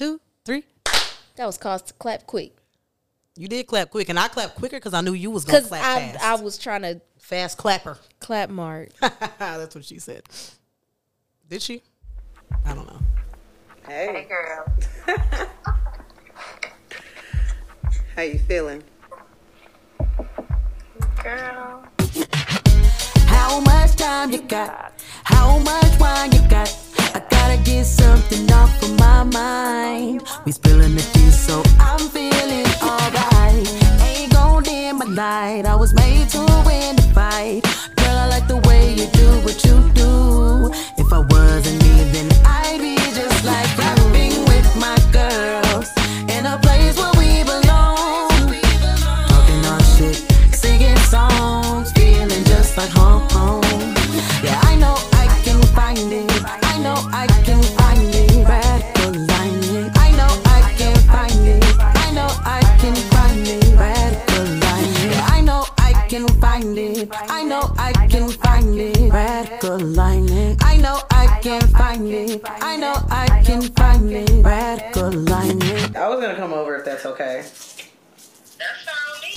two, three. That was cause to clap quick. You did clap quick, and I clapped quicker because I knew you was gonna Because clap I fast. I was trying to fast clapper. clap Mark. That's what she said. Did she? I don't know. Hey, hey, girl. how you feeling? Girl. How much time you got? How much wine you got? Gotta get something off of my mind. We spilling the tea, so I'm feeling alright. Ain't gon' dim my light. I was made to win the fight. Girl, I like the way you do what you do. If I wasn't me, then I'd be just like rapping with my girls in a place where I find it. Radical Alignment. I was gonna come over if that's okay.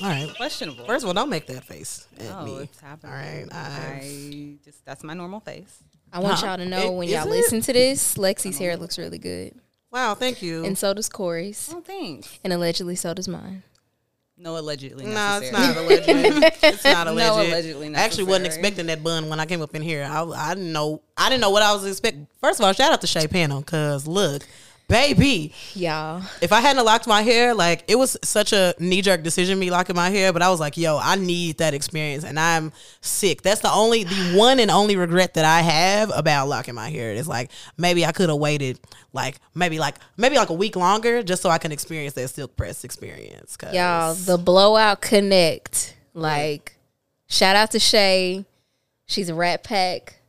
All right. Questionable. First of all, don't make that face at oh, me. it's happening. All right. I, I just that's my normal face. I want Huh. y'all to know It- when is y'all it? listen to this, Lexi's hair looks really good. wow. Thank you. And so does Corey's. Oh, thanks. And allegedly so does mine. No, allegedly. no, it's necessary. not alleged. it's not alleged. No, allegedly I actually wasn't expecting that bun when I came up in here. I, I didn't know. I didn't know what I was expecting. First of all, shout out to Shay Panel because look, baby, Y'all. if I hadn't locked my hair, like it was such a knee jerk decision me locking my hair, but I was like, yo, I need that experience and I'm sick. That's the only the one and only regret that I have about locking my hair. It's like maybe I could have waited like maybe like maybe like a week longer just so I can experience that silk press experience. 'cause- Y'all, the blowout connect. Like, shout out to Shay. She's a Rat Pack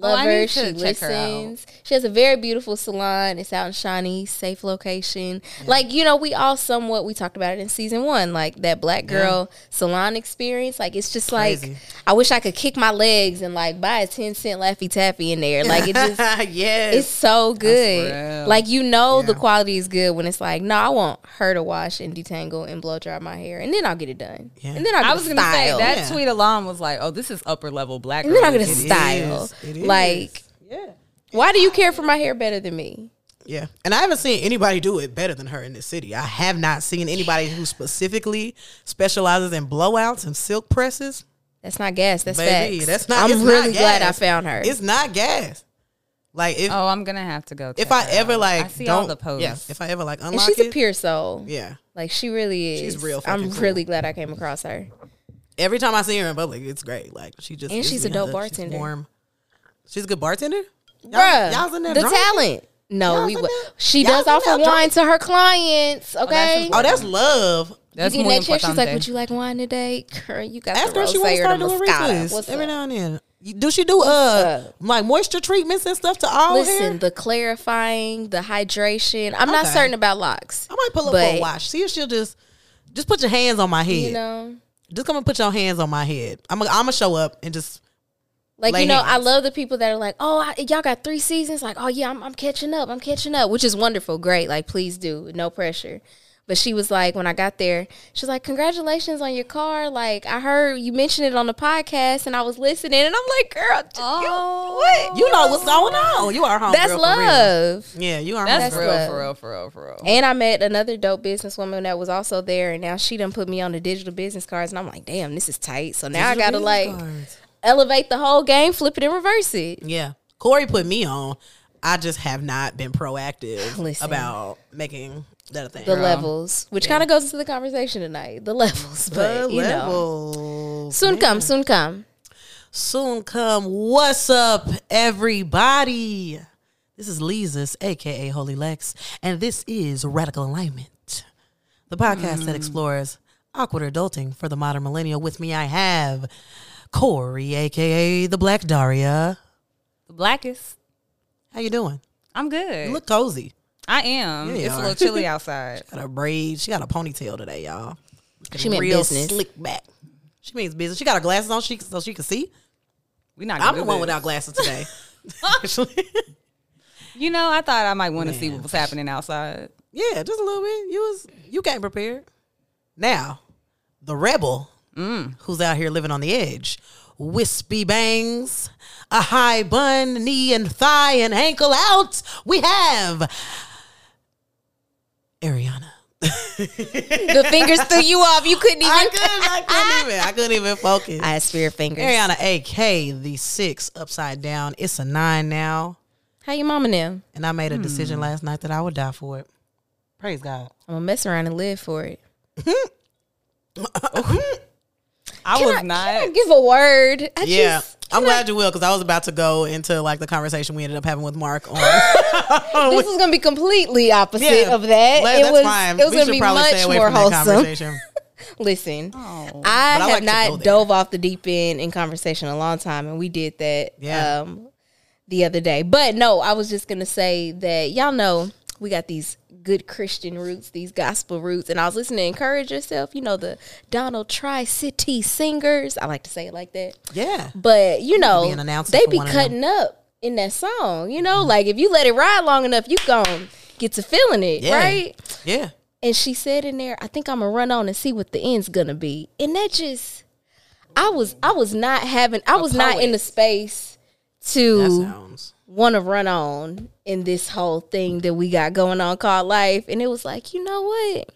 lover. need she to check her out. listens. She has a very beautiful salon. It's out in Shawnee, safe location. Like, you know, we all somewhat we talked about it in season one, like that black girl salon experience. Like it's just Crazy. like I wish I could kick my legs and like buy a 10 cent Laffy Taffy in there. Like it just yes. it's so good. Like you know the quality is good when it's like, no, I want her to wash and detangle and blow dry my hair, and then I'll get it done. Yeah. And then I'll get I was gonna say that Yeah. tweet alone was like, "Oh, this is upper level black." and then I'll girl get a It style. is. It Like, yeah. why do you care for my hair better than me? Yeah. And I haven't seen anybody do it better than her in this city. I have not seen anybody who specifically specializes in blowouts and silk presses. That's not gas. That's Baby, facts. that's not. I'm really not glad I found her. It's not gas. Like if Oh, I'm gonna have to go. if I her ever out. like I see don't all the posts. yeah if I ever like and unlock she's a pure soul. yeah Like she really is. She's real I'm cool. really glad I came across her. every time I see her in public it's great like she just And she's a dope hug. bartender. she's warm she's a good bartender Y'all- Bruh, y'all's in there the drunk? talent. No, Y'all's we in wa- there- she y'all's does in offer there wine to her clients. Okay, oh that's love That's you get muy that check. She's like, "Would you like wine today?" Girl, you got ask the her if she wants rosé to start doing Moscato. refills What's every up? now and then do she do uh up? like moisture treatments and stuff to all Listen, hair the clarifying, the hydration. I'm not certain about locks. I might pull up for a but, wash see if she'll just just put your hands on my head You know, just come and put your hands on my head I'm gonna I'm gonna show up and just like Lay you know, I love the people that are like, "Oh, I, y'all got three seasons." Like, "Oh yeah, I'm, I'm catching up. I'm catching up," which is wonderful, great. Like, please do, no pressure. But she was like, when I got there, she was like, "Congratulations on your car." Like, I heard you mention it on the podcast, and I was listening, and I'm like, "Girl, Oh. what? you know what's going on you are home That's girl for real. love." yeah you are That's, home That's real, for real, for real, for real. And I met another dope businesswoman that was also there, and now she done put me on the digital business cards, and I'm like, damn, this is tight. So now I gotta like cards. Elevate the whole game, flip it and reverse it. Yeah. Corey put me on. I just have not been proactive Listen. about making that a thing. The levels, which kind of goes into the conversation tonight. The levels, but The you know, levels. soon Man. come, soon come. Soon come. What's up, everybody? This is Lisa's, aka Holy Lex, and this is Radical Alignment, the podcast that mm. explores awkward adulting for the modern millennial. With me, I have Corey, aka the Black Daria. The blackest. How you doing? I'm good. You look cozy. I am. Yeah, you it's a little chilly outside. she Got a braid. She got a ponytail today, y'all. She meant real business. slick back. She means business. She got her glasses on, she so she can see. We not. I'm gonna the do one this. without glasses today. Actually, You know, I thought I might want to see what was happening outside. Yeah, just a little bit. You was you came prepared. Now, the rebel Mm, who's out here living on the edge. Wispy bangs, a high bun, knee and thigh and ankle out. We have Ariana. The fingers threw you off. You couldn't even. I couldn't, I couldn't even, I couldn't even focus. I had spirit fingers. Ariana AK, the six upside down. It's a nine now. How your mama now? And I made a decision hmm. last night that I would die for it. Praise God. I'm gonna mess around and live for it. Oh. I Can was I- not. can I give a word. I Yeah. just- I'm glad you will because I was about to go into like the conversation we ended up having with Mark on. this is gonna be completely opposite Yeah, of that. well, it that's was. fine. It was gonna be much more wholesome. Listen, Oh. I I have like not dove off the deep end in conversation a long time, and we did that Yeah. um, the other day. But no, I was just gonna say that y'all know we got these good Christian roots, these gospel roots, and I was listening to Encourage Yourself. You know the Donald Tri City singers. I like to say it like that. Yeah. But you know, an they be one of them. cutting up in that song. You know, mm-hmm. like if you let it ride long enough, you gon' get to feeling it, Yeah. right? Yeah. And she said in there, I think I'm gonna run on and see what the end's gonna be. And that just I was I was not having I was not in the space That to sounds. Want to run on in this whole thing that we got going on called life. And it was like, you know what?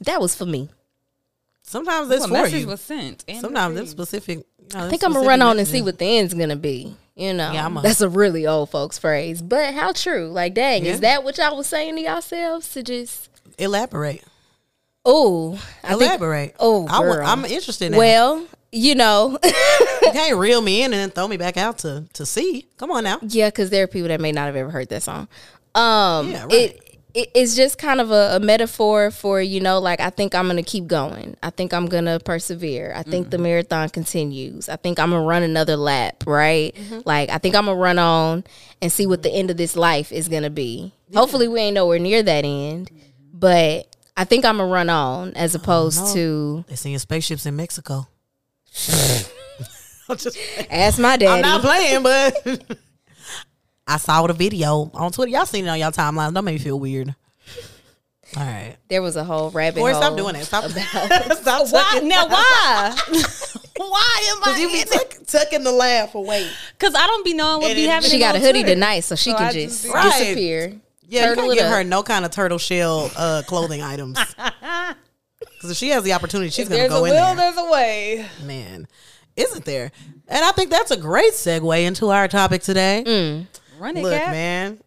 That was for me. Sometimes that's What for message you. was sent? and Sometimes them received? specific. You know, I think I'm gonna run on and see what the end's gonna be. You know, Yeah, I'm a- that's a really old folks phrase, but how true? Like, dang, Yeah. is that what y'all was saying to yourselves to just? elaborate. Oh, I think. Elaborate. Oh, I, girl. am interested. Now. Well, you know, you can't reel me in and then throw me back out to to see. Come on now. yeah, because there are people that may not have ever heard that song. Um, Yeah, right. it, it it's just kind of a, a metaphor for you know, like I think I'm gonna keep going. I think I'm gonna persevere. I think the Mm-hmm. marathon continues. I think I'm gonna run another lap. Right? Mm-hmm. Like I think I'm gonna run on and see what the end of this life is gonna be. Hopefully, we ain't nowhere near that end, but. I think I'm gonna run on as opposed no. to They seeing spaceships in Mexico. I'm just. ask my daddy. I'm not playing, but I saw the video on Twitter. Y'all seen it on y'all timelines. Don't make me feel weird. All right. there was a whole rabbit Boy, hole. stop doing it. Stop. about- stop Why? Now why? Why am I? You be tuck, tucking the laugh away. Because I don't be knowing what And be it- happening. She got a hoodie Twitter. tonight, so she So can I just, just- Right. disappear. Yeah, Turtle you it can't give up. her no kind of turtle shell uh, clothing items. Because if she has the opportunity, she's going to There's a go in will, there. there's a way. Man, isn't there? And I think that's a great segue into our topic today. Mm. Run it, Look, Cap. man,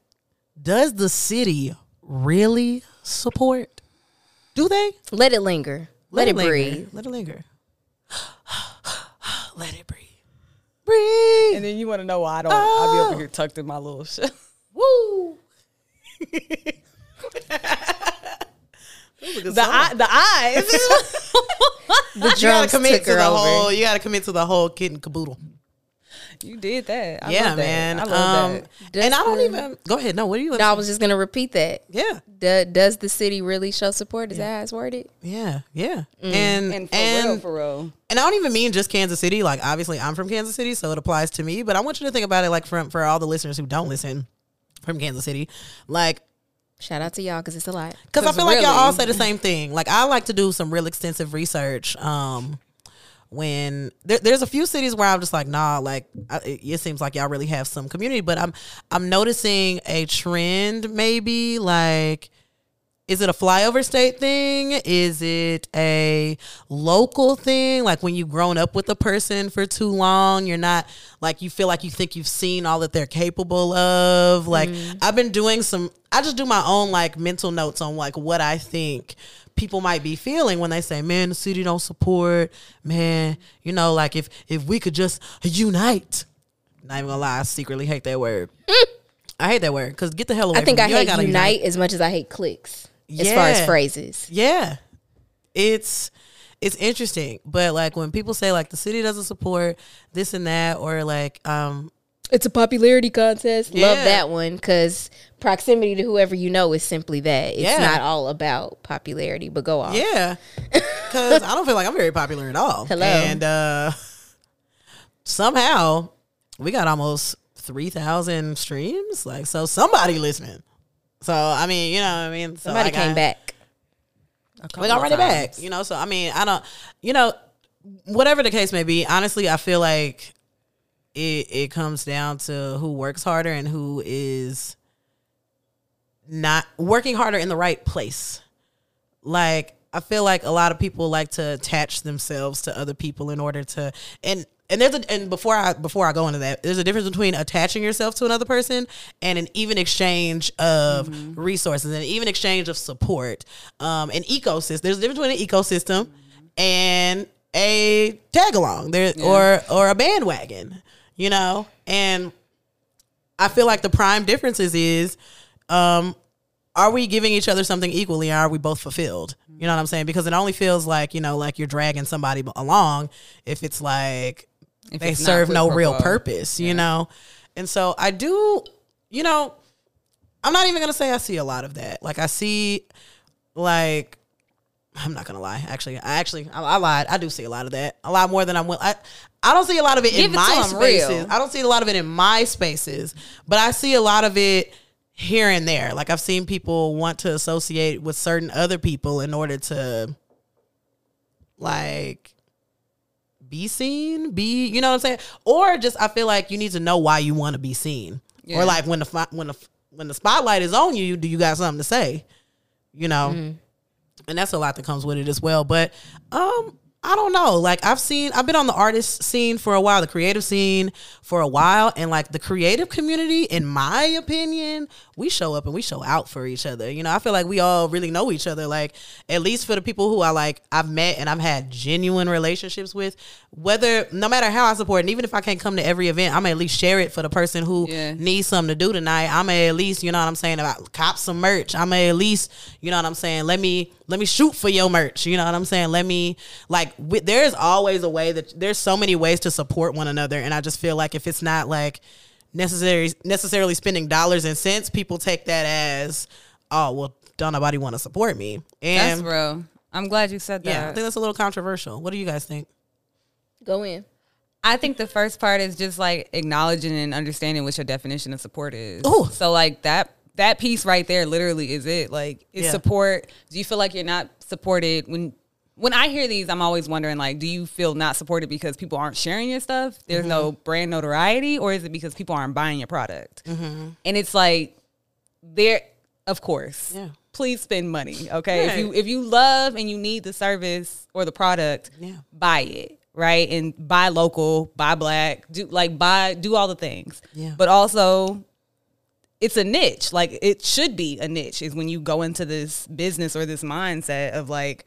does the city really support? Do they? Let it linger. Let, it linger. breathe. Let it linger. Let it breathe. Breathe. And then you want to know why I don't? I'll be over here tucked in my little shit. Woo. The eye, the eyes. The You gotta commit to the over. whole. You gotta commit to the whole kit and caboodle. you did that. I yeah, love that. man. I love um, that. and I don't the- even go ahead. No, what are you? No, I was just gonna repeat that. yeah, Do, does the city really show support? Is that how it's worded? yeah, yeah. Mm. And And for and real, for real. and I don't even mean just Kansas City. Like obviously, I'm from Kansas City, so it applies to me. But I want you to think about it like from for all the listeners who don't listen from Kansas City, like Shout out to y'all because it's a lot. because I feel like y'all all say the same thing. Like I like to do some real extensive research. Um, when there, there's a few cities where I'm just like, nah, like I, it, it seems like y'all really have some community, but I'm I'm noticing a trend. Maybe like, is it a flyover state thing? Is it a local thing? Like when you've grown up with a person for too long, you're not like you feel like you think you've seen all that they're capable of. Like mm-hmm. I've been doing some. I just do my own like mental notes on like what I think people might be feeling when they say, "Man, the city don't support." Man, you know, like if if we could just unite. Not even gonna lie, I secretly hate that word. I hate that word because get the hell away. I think I. Hate gotta unite as much as I hate cliques. As far as phrases. Yeah. It's it's interesting. But like when people say like the city doesn't support this and that or like um It's a popularity contest. Love that one because proximity to whoever you know is simply that. It's Yeah. not all about popularity, but go off. yeah. Cuz I don't feel like I'm very popular at all. Hello. And uh somehow we got almost three thousand streams. Like, so somebody listening. So I mean, you know, what I mean, so Somebody like, came I- back. we got run it back. You know, so I mean, I don't, you know, whatever the case may be. Honestly, I feel like it it comes down to who works harder and who is not working harder in the right place. Like I feel like a lot of people like to attach themselves to other people in order to and and there's a and before I before I go into that, there's a difference between attaching yourself to another person and an even exchange of resources and an even exchange of support. Um, an ecosystem. There's a difference between an ecosystem and a tag along there or or a bandwagon. You know, and I feel like the prime differences is um are we giving each other something equally or are we both fulfilled you know what i'm saying because it only feels like you know like you're dragging somebody along if it's like If they serve no real purpose you know and so i do you know i'm not even gonna say i see a lot of that like i see like I'm not gonna lie. Actually, I actually I, I lied. I do see a lot of that. A lot more than I'm. I I don't see a lot of it Give in it to my spaces. I don't see a lot of it in my spaces, but I see a lot of it here and there. Like I've seen people want to associate with certain other people in order to like be seen, be you know what I'm saying? Or just I feel like you need to know why you want to be seen. Yeah. Or like when the when the when the spotlight is on you, do you got something to say? You know? and that's a lot that comes with it as well. But um, I don't know. Like I've seen, I've been on the artist scene for a while, the creative scene for a while, and like the creative community, in my opinion, we show up and we show out for each other. You know, I feel like we all really know each other. Like at least for the people who I like, I've met and I've had genuine relationships with. Whether no matter how I support, and even if I can't come to every event, I'm at least share it for the person who Yeah. needs something to do tonight. I'm at least, you know what I'm saying, about cop some merch. I'm at least, you know what I'm saying, let me let me shoot for your merch. You know what I'm saying? Let me like with, there's always a way that there's so many ways to support one another, and I just feel like if it's not like necessary necessarily spending dollars and cents, people take that as oh well, don't nobody want to support me. That's And real. I'm glad you said that. yeah, I think that's a little controversial. What do you guys think? Go in. I think the first part is just like acknowledging and understanding what your definition of support is. Ooh. So like that that piece right there literally is it. Like is Yeah. support do you feel like you're not supported when when I hear these, I'm always wondering like, do you feel not supported because people aren't sharing your stuff? There's no Mm-hmm. brand notoriety, or is it because people aren't buying your product? And it's like, there, of course, Yeah. please spend money. Okay, if you if you love and you need the service or the product, Yeah. buy it right and buy local, buy black, do like buy do all the things. Yeah. But also it's a niche. Like it should be a niche is when you go into this business or this mindset of like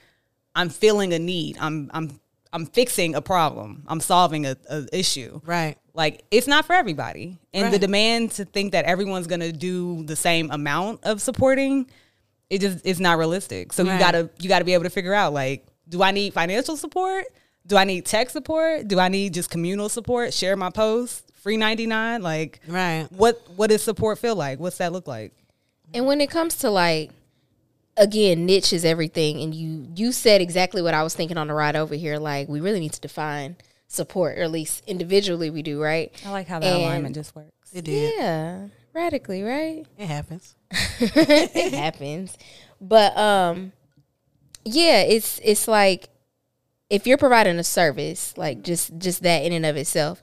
I'm feeling a need. I'm I'm I'm fixing a problem. I'm solving a, a issue. Right. Like it's not for everybody. And the demand to think that everyone's gonna do the same amount of supporting, it just it's not realistic. So you gotta you gotta be able to figure out like, do I need financial support? Do I need tech support? Do I need just communal support? Share my post, free ninety nine? Like Right. what what does support feel like? What's that look like? And when it comes to like again, niche is everything and you you said exactly what I was thinking on the ride over here. Like we really need to define support, or at least individually we do, right? I like how that And- alignment just works. It did. Yeah. Radically, right? It happens. it happens. But um yeah, it's it's like if you're providing a service, like just just that in and of itself,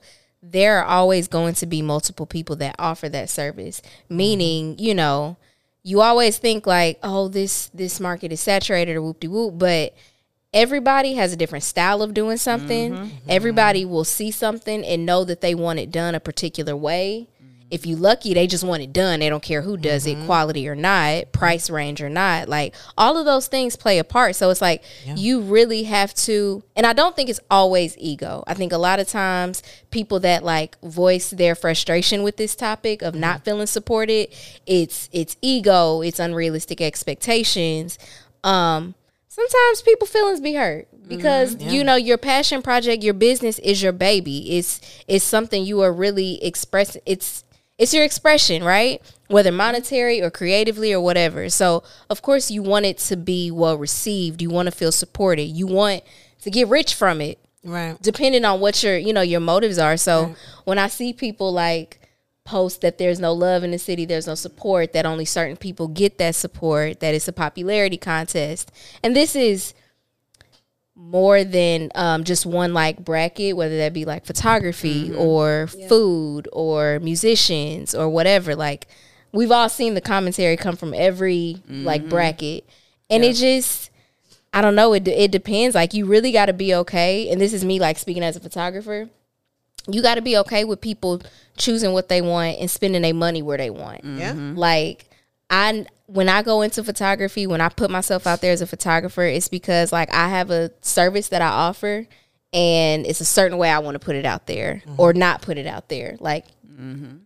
there are always going to be multiple people that offer that service. Mm-hmm. Meaning, you know, you always think like, oh, this this market is saturated or whoop de whoop, but everybody has a different style of doing something. Mm-hmm. Everybody mm-hmm. will see something and know that they want it done a particular way. If you lucky, they just want it done. They don't care who does it, mm-hmm. quality or not, price range or not. Like all of those things play a part. So it's like you really have to and I don't think it's always ego. I think a lot of times people that like voice their frustration with this topic of not mm-hmm. feeling supported, it's it's ego, it's unrealistic expectations. Um sometimes people feelings be hurt mm-hmm. because you know your passion project your business is your baby it's it's something you are really expressing it's it's your expression right? Whether mm-hmm. monetary or creatively or whatever. So of course you want it to be well received. You want to feel supported. You want to get rich from it Right. depending on what your you know your motives are. So when i see people like post that there's no love in the city, there's no support, that only certain people get that support, that it's a popularity contest. And this is more than um, just one like bracket, whether that be like photography mm-hmm. or food or musicians or whatever. Like we've all seen the commentary come from every like mm-hmm. bracket, and it just I don't know. It it depends. Like you really got to be okay. And this is me like speaking as a photographer. You got to be okay with people choosing what they want and spending their money where they want. Mm-hmm. Yeah. Like I when I go into photography, when I put myself out there as a photographer, it's because like I have a service that I offer and it's a certain way I want to put it out there or not put it out there. Like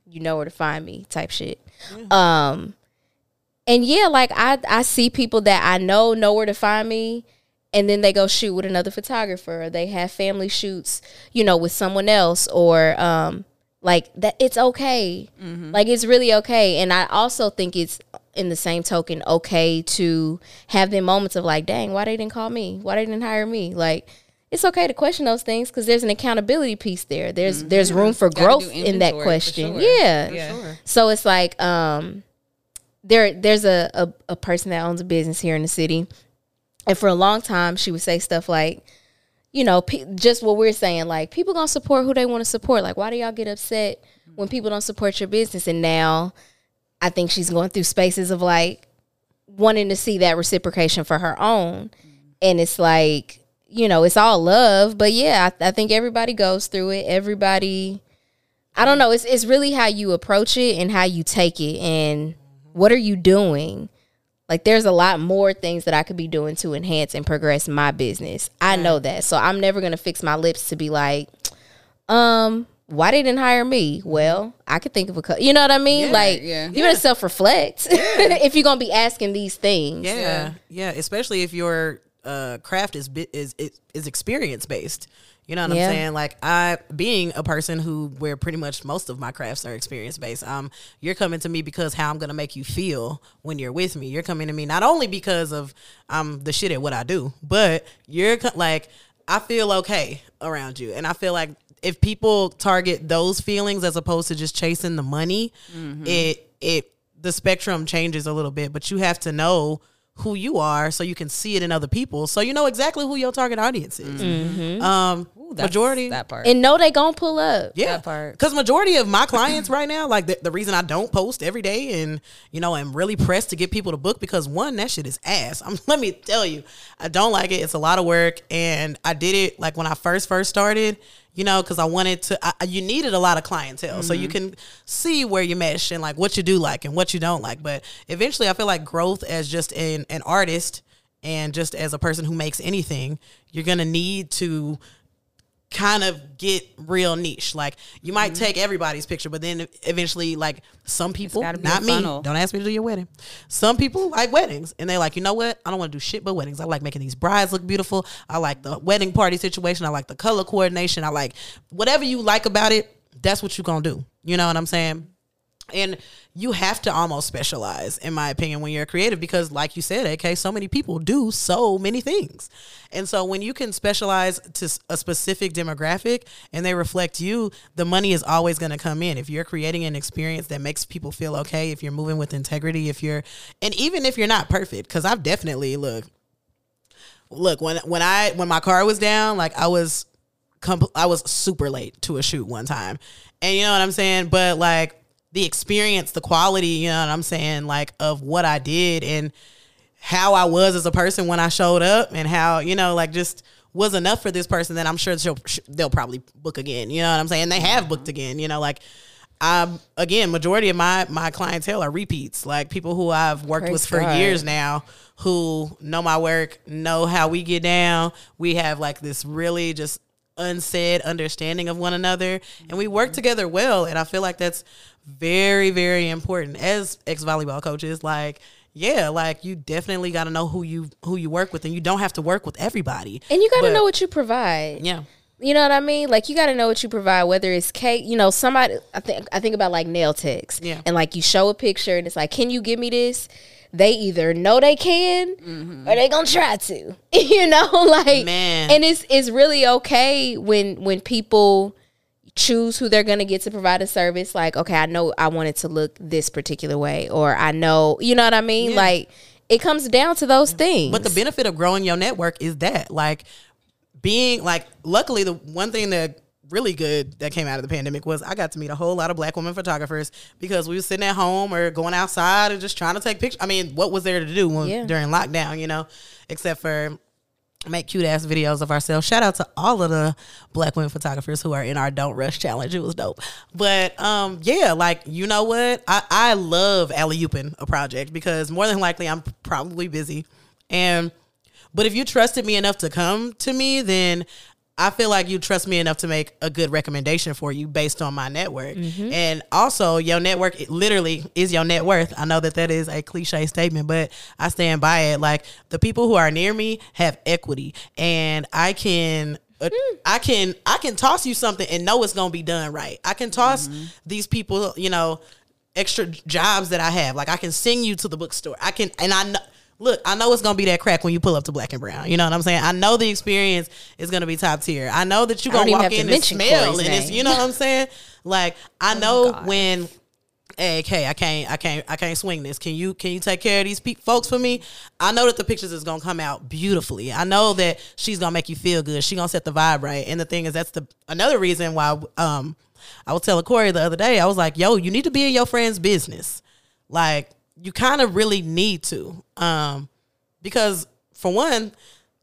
you know where to find me type shit. Um and yeah, like I I see people that I know know where to find me and then they go shoot with another photographer or they have family shoots, you know, with someone else or um like that it's okay. Like it's really okay. And I also think it's in the same token okay to have them moments of like, dang, why they didn't call me? Why they didn't hire me? Like it's okay to question those things because there's an accountability piece there. There's there's room for Gotta growth in that question. sure. Yeah. Yeah. So it's like um there there's a, a a person that owns a business here in the city, and for a long time she would say stuff like, you know, pe- just what we're saying, like people gonna support who they want to support. Like, why do y'all get upset when people don't support your business? And now, I think she's going through spaces of like wanting to see that reciprocation for her own, and it's like. You know, it's all love, but yeah, I, I think everybody goes through it. Everybody, I don't know. It's it's really how you approach it and how you take it, and what are you doing? Like, there's a lot more things that I could be doing to enhance and progress my business. I know that, so I'm never gonna fix my lips to be like, um, why they didn't hire me? Well, I could think of a, cou- you know what I mean? like, yeah. you better self reflect if you're gonna be asking these things. Yeah, yeah, especially if your uh, craft is bi- is is, is experience based. You know what Yeah. I'm saying? Like I, being a person who where pretty much most of my crafts are experience based. Um, you're coming to me because how I'm gonna make you feel when you're with me. You're coming to me not only because of I'm the shit at what I do, but you're co- like I feel okay around you, and I feel like if people target those feelings as opposed to just chasing the money, mm-hmm. it it the spectrum changes a little bit. But you have to know who you are so you can see it in other people, so you know exactly who your target audience is. Mm-hmm. Mm-hmm. Um, That's majority. that part. And know they gonna pull up. Yeah, That part. Because majority of my clients right now, like the, the reason I don't post every day, and you know, I'm really pressed to get people to book because one, that shit is ass. I'm let me tell you, I don't like it. It's a lot of work, and I did it like when I first first started. You know, because I wanted to. I, you needed a lot of clientele, so you mm-hmm. can see where you mesh and like what you do like and what you don't like. But eventually, I feel like growth as just an an artist and just as a person who makes anything, you're gonna need to kind of get real niche. Like you might take everybody's picture, but then eventually, like some people, gotta be a not me, funnel. don't ask me to do your wedding. Some people like weddings, and they're like, you know what? I don't want to do shit but weddings. I like making these brides look beautiful. I like the wedding party situation. I like the color coordination. I like whatever you like about it. That's what you're gonna do. You know what I'm saying? And you have to almost specialize, in my opinion, when you're creative, because, like you said, okay so many people do so many things. And so, when you can specialize to a specific demographic and they reflect you, the money is always going to come in. If you're creating an experience that makes people feel okay, if you're moving with integrity, if you're, and even if you're not perfect, because I've definitely, look, look, when, when I, when my car was down, like I was, compl- I was super late to a shoot one time. And you know what I'm saying? But like the experience, the quality, you know what I'm saying, like of what I did and how I was as a person when I showed up and how, you know, like just was enough for this person that I'm sure they'll probably book again. You know what I'm saying? They have booked again, you know, like um again, majority of my my clientele are repeats, like people who I've worked Praise with for God. years now who know my work, know how we get down. We have like this really just unsaid understanding of one another and we work together well and I feel like that's very very important as ex volleyball coaches like yeah like you definitely got to know who you who you work with and you don't have to work with everybody And you got to know what you provide. yeah You know what I mean? Like you got to know what you provide. Whether it's cake, you know, somebody. I think I think about like nail techs. Yeah. And like you show a picture and it's like, can you give me this? They either know they can or they gonna try to. you know, like Man. And it's it's really okay when when people choose who they're going to get to provide a service like okay i know i want it to look this particular way or i know you know what i mean Yeah. like it comes down to those things But the benefit of growing your network is that, like, being like, luckily, the one thing that really good that came out of the pandemic was I got to meet a whole lot of black women photographers because we were sitting at home or going outside and just trying to take pictures. I mean, what was there to do when, Yeah. during lockdown, you know, except for make cute ass videos of ourselves. Shout out to all of the black women photographers who are in our Don't Rush challenge. It was dope. But um yeah, like you know what? I, I love alley ooping a project because more than likely I'm probably busy. And but if you trusted me enough to come to me, then I feel like you trust me enough to make a good recommendation for you based on my network. Mm-hmm. And also, your network it literally is your net worth. I know that that is a cliche statement, but I stand by it. Like the people who are near me have equity, and I can. uh, hmm. I can I can toss you something and know it's gonna be done right. I can toss mm-hmm. these people, you know, extra jobs that I have. Like I can sing you to the bookstore. I can, and I know. Look, I know it's gonna be that crack when you pull up to Black and Brown. You know what I'm saying? I know the experience is gonna be top tier. I know that you're gonna walk in and smell, Corey's and it's you know what I'm saying? Like I know God. when. Hey, okay, I can't, I can't, I can't swing this. Can you, can you take care of these pe- folks for me? I know that the pictures is gonna come out beautifully. I know that she's gonna make you feel good. She gonna set the vibe right. And the thing is, that's the another reason why. Um, I was telling Corey the other day. I was like, "Yo, you need to be in your friend's business. Like, you kind of really need to, um, because for one,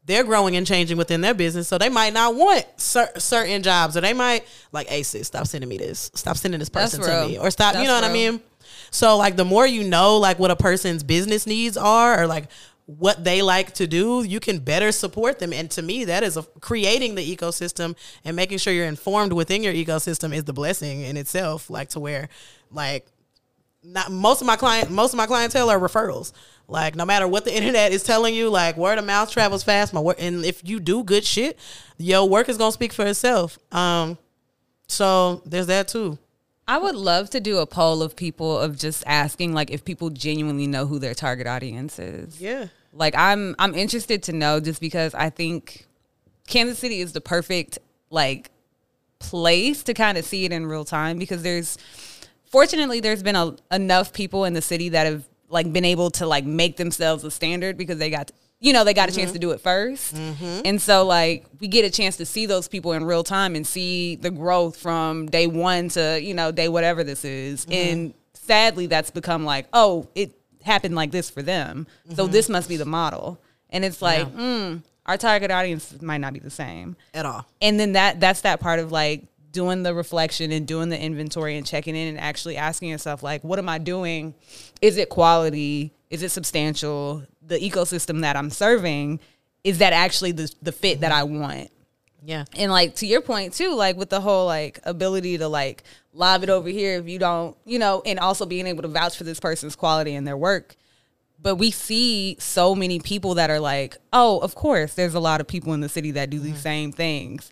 they're growing and changing within their business, so they might not want cer- certain jobs, or they might like, "Hey, sis, stop sending me this. Stop sending this person to me, or stop." you That's know what I mean? So, like, the more you know, like, what a person's business needs are, or like what they like to do, you can better support them. And to me, that is a, creating the ecosystem and making sure you're informed within your ecosystem is the blessing in itself. Like to where, like, not most of my client most of my clientele are referrals. Like no matter what the internet is telling you, like word of mouth travels fast. My work, and if you do good shit, your work is gonna speak for itself. Um, so there's that too. I would love to do a poll of people of just asking like if people genuinely know who their target audience is. Yeah, Like I'm I'm interested to know just because I think Kansas City is the perfect like place to kind of see it in real time because there's fortunately there's been a, enough people in the city that have like been able to like make themselves a standard because they got you know they got a chance to do it 1st mm-hmm. and so like we get a chance to see those people in real time and see the growth from day one to you know day whatever this is. Mm-hmm. And sadly that's become like oh it happened like this for them. So mm-hmm. this must be the model. And it's like mm, our target audience might not be the same. At all. and then that that's that part of like doing the reflection and doing the inventory and checking in and actually asking yourself like what am i doing? Is it quality? Is it substantial? The ecosystem that i'm serving is that actually the, the fit that i want? Yeah, and like to your point too like with the whole like ability to like lob it over here if you don't you know and also being able to vouch for this person's quality and their work. But we see so many people that are like oh of course there's a lot of people in the city that do these mm-hmm. same things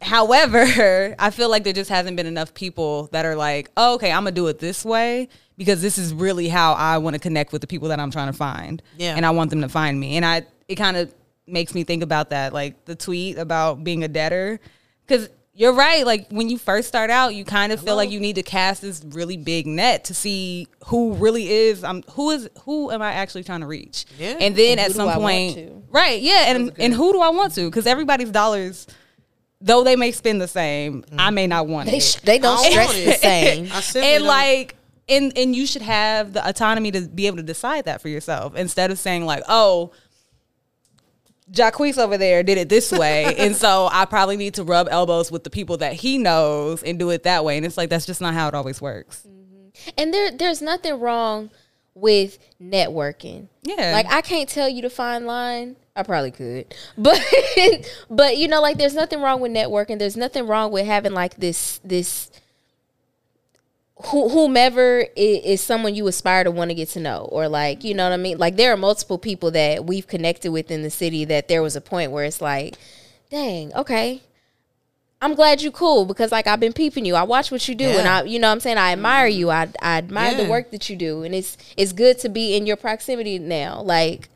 however i feel like there just hasn't been enough people that are like oh, okay i'm gonna do it this way because this is really how i want to connect with the people that i'm trying to find. Yeah. and i want them to find me. And i it kind of makes me think about that like the tweet about being a debtor. Because you're right like when you first start out you kind of feel like you need to cast this really big net to see who really is um who is who am i actually trying to reach? Yeah. and then And at some point right yeah and and who do i want to? Because everybody's dollars though they may spend the same i may not want They it sh- they don't I stress the same. I and don't- like and and you should have the autonomy to be able to decide that for yourself instead of saying like oh Jacquees over there did it this way, and so I probably need to rub elbows with the people that he knows and do it that way. And it's like that's just not how it always works. Mm-hmm. And there there's nothing wrong with networking. Yeah. Like I can't tell you to find line. I probably could. But but you know like there's nothing wrong with networking. There's nothing wrong with having like this this whomever is, is someone you aspire to want to get to know or like you know what i mean like there are multiple people that we've connected with in the city that there was a point where it's like dang okay i'm glad you cool because like i've been peeping you. I watch what you do and i you know what i'm saying? I admire mm-hmm. you. I, I admire the work that you do and it's it's good to be in your proximity now like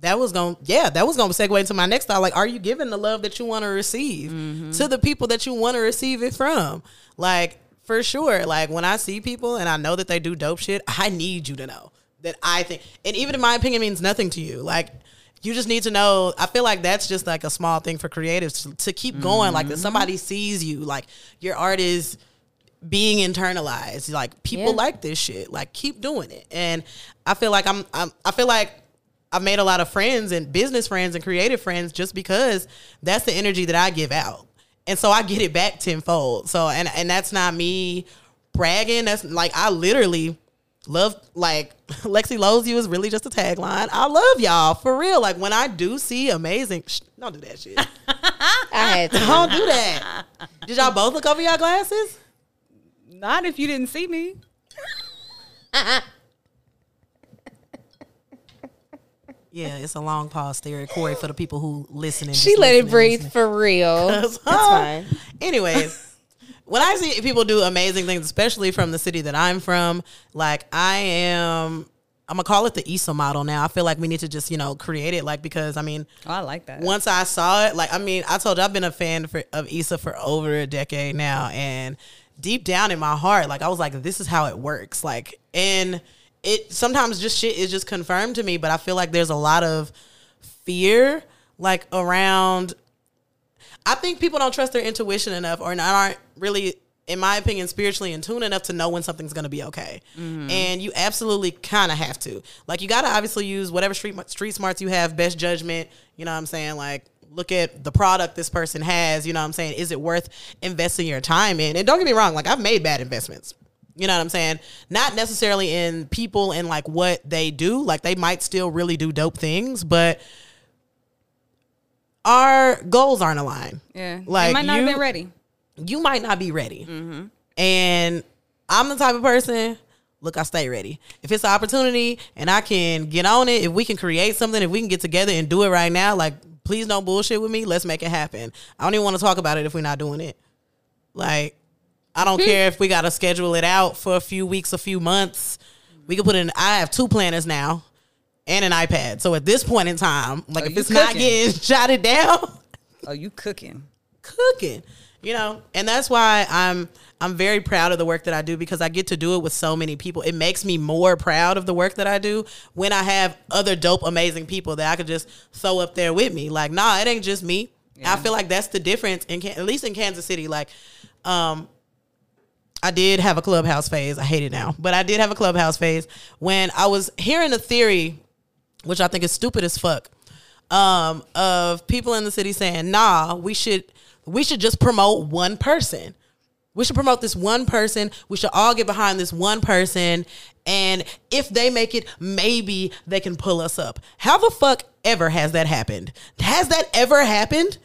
that was going to yeah that was going to segue into my next thought. Like are you giving the love that you want to receive mm-hmm. to the people that you want to receive it from? Like for sure like when i see people and i know that they do dope shit i need you to know that i think and even in my opinion means nothing to you. Like you just need to know i feel like that's just like a small thing for creatives to, to keep going like that mm-hmm. somebody sees you like your art is being internalized. Like people Yeah. like this shit. Like keep doing it. And I feel like I'm, I'm I feel like I've made a lot of friends and business friends and creative friends just because that's the energy that I give out. And so I get it back tenfold. So and and that's not me bragging. That's like I literally love like Lexi loves you is really just a tagline. I love y'all for real. Like when I do see amazing, Shh, don't do that shit. I had to. don't do that. Did y'all both look over y'all glasses? Not if you didn't see me. Yeah, it's a long pause there, Corey, for the people who listen. and She just let it breathe listening. for real. That's fine. Anyways, when I see people do amazing things, especially from the city that I'm from, like I am, I'm gonna call it the Issa model now. I feel like we need to just you know create it, like because I mean, Oh, I like that. once I saw it, like I mean, I told you I've been a fan for, of Issa for over a decade now, and deep down in my heart, like I was like, this is how it works. Like, and it sometimes just shit is just confirmed to me, but I feel like there's a lot of fear like around. I think people don't trust their intuition enough, or not aren't really. In my opinion, spiritually in tune enough to know when something's going to be okay, mm-hmm. and you absolutely kind of have to. Like, you got to obviously use whatever street street smarts you have, best judgment. You know what I'm saying? Like, look at the product this person has. You know what I'm saying? Is it worth investing your time in? And don't get me wrong, like I've made bad investments. You know what I'm saying? Not necessarily in people and like what they do. Like they might still really do dope things, but our goals aren't aligned. yeah. Like, Like, might not you- have been ready. You might not be ready. Mm-hmm. And I'm the type of person, look, I stay ready. If it's an opportunity and I can get on it, if we can create something, if we can get together and do it right now, like please don't bullshit with me. Let's make it happen. I don't even want to talk about it if we're not doing it. Like, I don't hmm. care if we got to schedule it out for a few weeks, a few months. We can put in. I have two planners now and an iPad. So at this point in time, like Oh, if it's not getting jotted down, Oh, you cooking. cooking you know? And that's why i'm i'm very proud of the work that i do because i get to do it with so many people. It makes me more proud of the work that i do when i have other dope amazing people that i could just throw up there with me. Like nah it ain't just me. I feel like that's the difference in at least in kansas city. Like um I did have a clubhouse phase. I hate it now, but I did have a clubhouse phase. When I was hearing a theory, which I think is stupid as fuck, um, of people in the city saying, "Nah, we should we should just promote one person. We should promote this one person. We should all get behind this one person, and if they make it, maybe they can pull us up." How the fuck ever has that happened? Has that ever happened?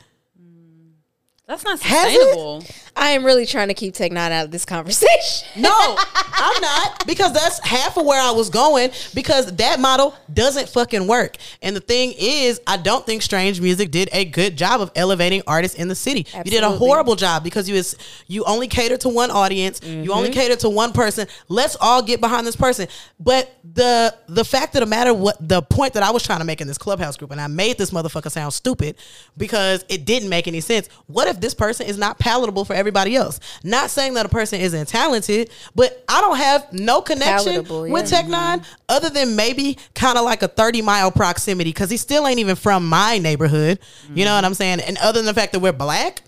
That's not sustainable. I am really trying to keep Tech N9ne out of this conversation. No, I'm not because that's half of where I was going because that model doesn't fucking work. And the thing is, I don't think Strange Music did a good job of elevating artists in the city. You did a horrible job because you is you only cater to one audience. You only mm-hmm. cater to one person. Let's all get behind this person. But the the fact of the matter, what the point that I was trying to make in this clubhouse group, and I made this motherfucker sound stupid because it didn't make any sense. What if this person is not palatable for everybody else? Not saying that a person isn't talented, but I don't have no connection Palatable, with yeah. Tech N9ne mm-hmm. other than maybe kind of like a 30 mile proximity because he still ain't even from my neighborhood. You know mm-hmm. what I'm saying? And other than the fact that we're black,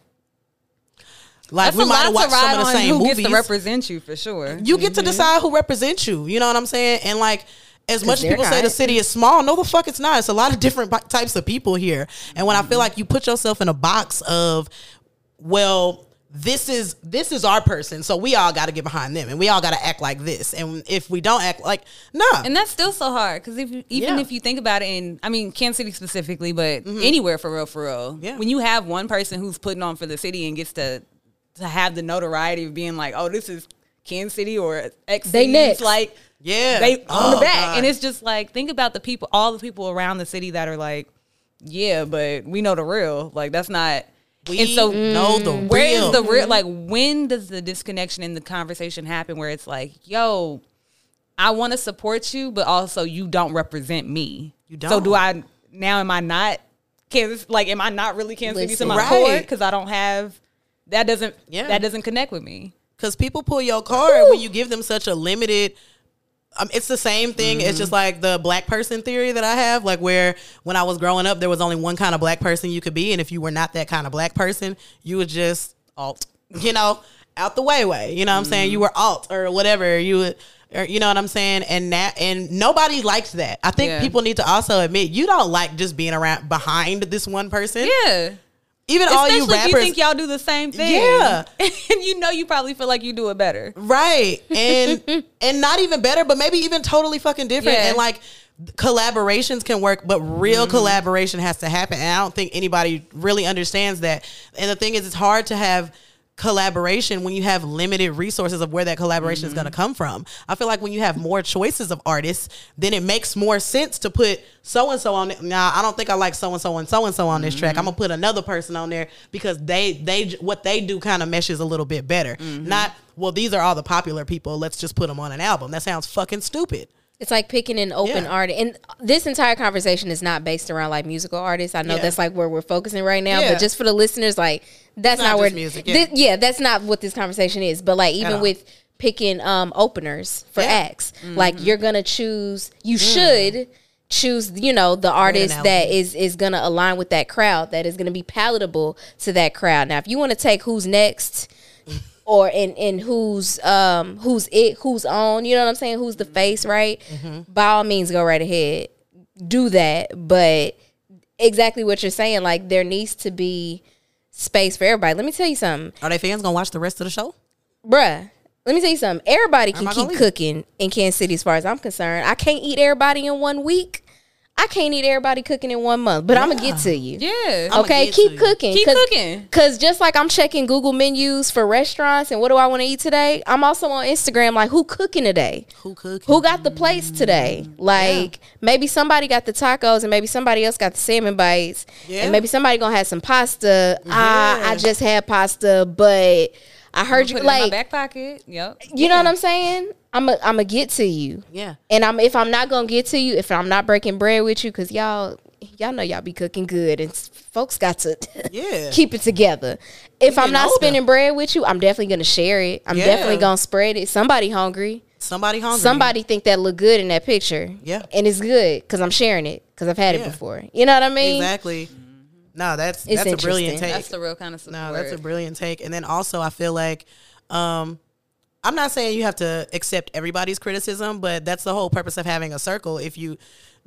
like That's we might have watched some of the same who movies. gets to represent you for sure. you get to mm-hmm. decide who represents you. You know what I'm saying? And like, as much as people say the city is small, no, the fuck it's not. It's a lot of different types of people here. And when I feel like you put yourself in a box of, well, this is this is our person, so we all got to get behind them, and we all got to act like this. And if we don't act like, nah, And that's still so hard because if even Yeah. if you think about it, in I mean Kansas City specifically, but anywhere for real, for real. Mm-hmm. Yeah. When you have one person who's putting on for the city and gets to to have the notoriety of being like, oh, this is Kansas City or X, They cities, next. like yeah, they on Oh, the back, God. and it's just like think about the people, all the people around the city that are like, yeah, but we know the real. Like that's not. We and so know the mm. where is real. the real like when does the disconnection in the conversation happen where it's like yo i want to support you but also you don't represent me You so don't. So do i now am I not Kansas? Like, am I not really Kansas City to my Right. core? Because I don't have that doesn't Yeah. that doesn't connect with me. Because people pull your card when you give them such a limited. Um, it's the same thing. It's just like the black person theory that I have, like where when I was growing up, there was only one kind of black person you could be, and if you were not that kind of black person, you would just alt, you know, out the way way. You know what I'm saying? You were alt or whatever. You would. Or, you know what I'm saying, and that, and nobody likes that. I think Yeah. people need to also admit you don't like just being around behind this one person. Yeah. Even all Especially you if rappers, you think y'all do the same thing. Yeah. and you know you probably feel like you do it better. right and and not even better but maybe even totally fucking different Yeah. and like collaborations can work but real Mm-hmm. collaboration has to happen and i don't think anybody really understands that and the thing is it's hard to have collaboration when you have limited resources of where that collaboration is going Mm-hmm. to come from. I feel like when you have more choices of artists then it makes more sense to put so and so on it. Nah i don't think i like so and so and so and so on this track. I'm gonna put another person on there because they they what they do kind of meshes a little bit better. Not well these are all the popular people. Let's just put them on an album. That sounds fucking stupid It's like picking an open Yeah. artist. And this entire conversation is not based around like musical artists. I know Yeah. that's like where we're focusing right now. Yeah. But just for the listeners, like that's not not, where music, yeah. thi- yeah, that's not what this conversation is. But like even with picking um openers for Yeah. Mm-hmm. acts, like you're gonna choose you should choose you know the artist that is is gonna align with that crowd that is gonna be palatable to that crowd now if you want to take who's next or in in who's um who's it who's on you know what i'm saying? Who's the face right? By all means go right ahead. Do that but exactly what you're saying like there needs to be space for everybody. Let me tell you something. Are they fans gonna watch the rest of the show? Bruh let me tell you something. Everybody can keep cooking in kansas city as far as i'm concerned. I can't eat everybody in one week i can't eat everybody cooking in one month but i'm gonna get to you Yeah. Okay, keep cooking. Keep Cause, cooking. Cause just like I'm checking Google menus for restaurants and what do I want to eat today, I'm also on Instagram like who cooking today? who cooking Who got the plates today? Like maybe somebody got the tacos and maybe somebody else got the salmon bites. Yeah. And maybe somebody gonna have some pasta. Ah, Yeah. I just had pasta, but I heard you Put it in my like back pocket. Yep. you know what I'm saying? I'm a, I'm gonna get to you. yeah And I'm if I'm not gonna get to you, if I'm not breaking bread with you, cause y'all y'all know y'all be cooking good, and folks got to Yeah. keep it together. If I'm not older. spending bread with you, I'm definitely gonna share it. I'm Yeah. definitely gonna spread it. Somebody hungry, somebody hungry somebody think that look good in that picture. Yeah. and it's good because I'm sharing it because I've had Yeah. it before. You know what I mean? exactly no that's It's that's a brilliant take That's the real kind of support. No, that's a brilliant take. And then also, I feel like, um, I'm not saying you have to accept everybody's criticism, but that's the whole purpose of having a circle. If you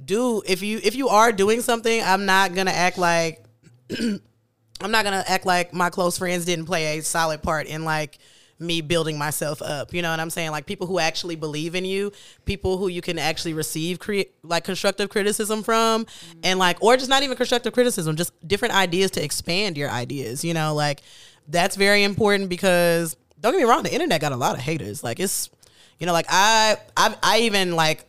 do, if you if you are doing something, I'm not gonna act like I'm not gonna act like my close friends didn't play a solid part in like me building myself up. You know what I'm saying? Like people who actually believe in you, people who you can actually receive cre- like constructive criticism from, mm-hmm. and like or just not even constructive criticism, just different ideas to expand your ideas. You know, like that's very important because don't get me wrong, the internet got a lot of haters. Like it's, you know, like I I I even like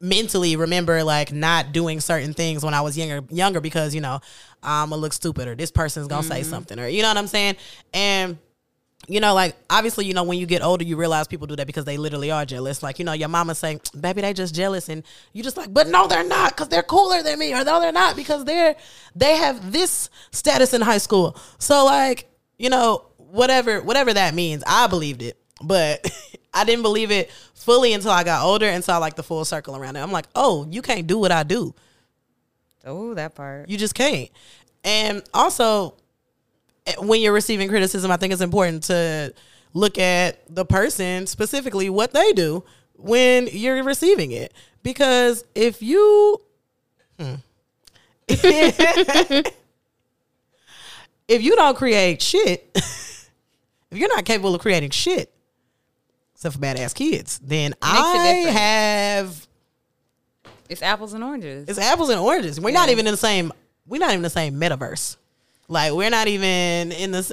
mentally remember like not doing certain things when I was younger younger because you know I'm gonna look stupid or this person's gonna say mm-hmm. something or you know what I'm saying? And you know like obviously you know when you get older you realize people do that because they literally are jealous. Like you know your mama saying baby they just jealous and you just like but no they're not because they're cooler than me or no they're not because they're they have this status in high school. So like you know whatever whatever that means I believed it but I didn't believe it fully until I got older and saw like the full circle around it. I'm like, oh, you can't do what I do. Oh, that part. You just can't. And also, eh, when you're receiving criticism, I think it's important to look at the person specifically what they do when you're receiving it. Because if you, hmm. if you don't create shit, if you're not capable of creating shit, except for badass kids, then I have It's apples and oranges. it's apples and oranges. We're not even in the same. We're not even in the same metaverse. Like we're not even in this.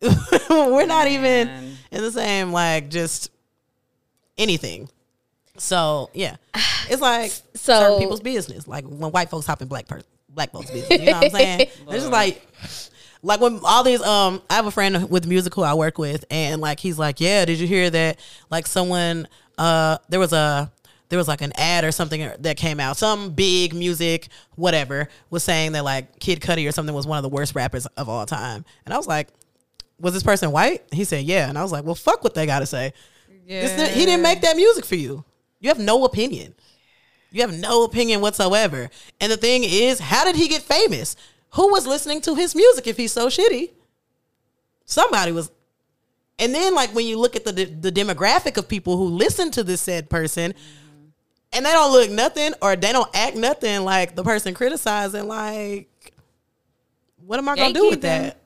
we're not even in the same like just anything. So yeah, it's like So- certain people's business. Like when white folks hop in black per- black folks' business. You know what I'm saying? it's just like like when all these um I have a friend with music who I work with and like he's like, Yeah, did you hear that like someone uh there was a there was like an ad or something that came out. Some big music, whatever, was saying that like Kid Cudi or something was one of the worst rappers of all time. And I was like, was this person white? He said, yeah. And I was like, well, fuck what they got to say. This- he didn't make that music for you. You have no opinion. You have no opinion whatsoever. And the thing is, how did he get famous? Who was listening to his music if he's so shitty? Somebody was. And then, like, when you look at the the demographic of people who listen to this said person, and they don't look nothing or they don't act nothing like the person criticizing, like, what am I gonna do with that?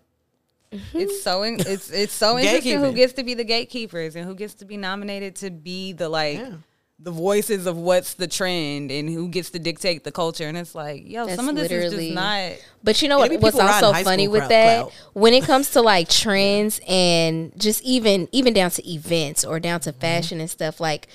Mm-hmm. It's so in, it's it's so interesting who gets to be the gatekeepers and who gets to be nominated to be the like Yeah. The voices of what's the trend and who gets to dictate the culture. And it's like, yo, That's some of this is just not. But you know what? What's also funny with crowd- that clout. when it comes to like trends and just even even down to events or down Mm-hmm. to fashion and stuff, like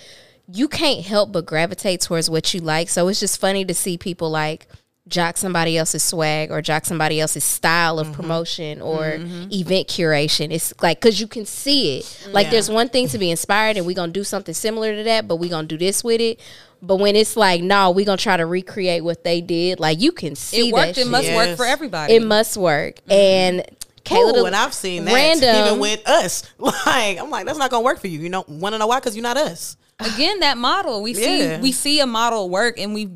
you can't help but gravitate towards what you like. So it's just funny to see people like jock somebody else's swag or jock somebody else's style Mm-hmm. of promotion or event curation. It's like because you can see it. Like Yeah. there's one thing to be inspired and we're gonna do something similar to that, but we're gonna do this with it. But when it's like, no, we're gonna try to recreate what they did, like you can see It worked. that It must shit. work for everybody. It must work. And Kayla, Ooh, and I've seen that random. even with us. Like, I'm like, that's not gonna work for you. You know, want to know why? Because you're not us. Again, that model we see we see a model work and we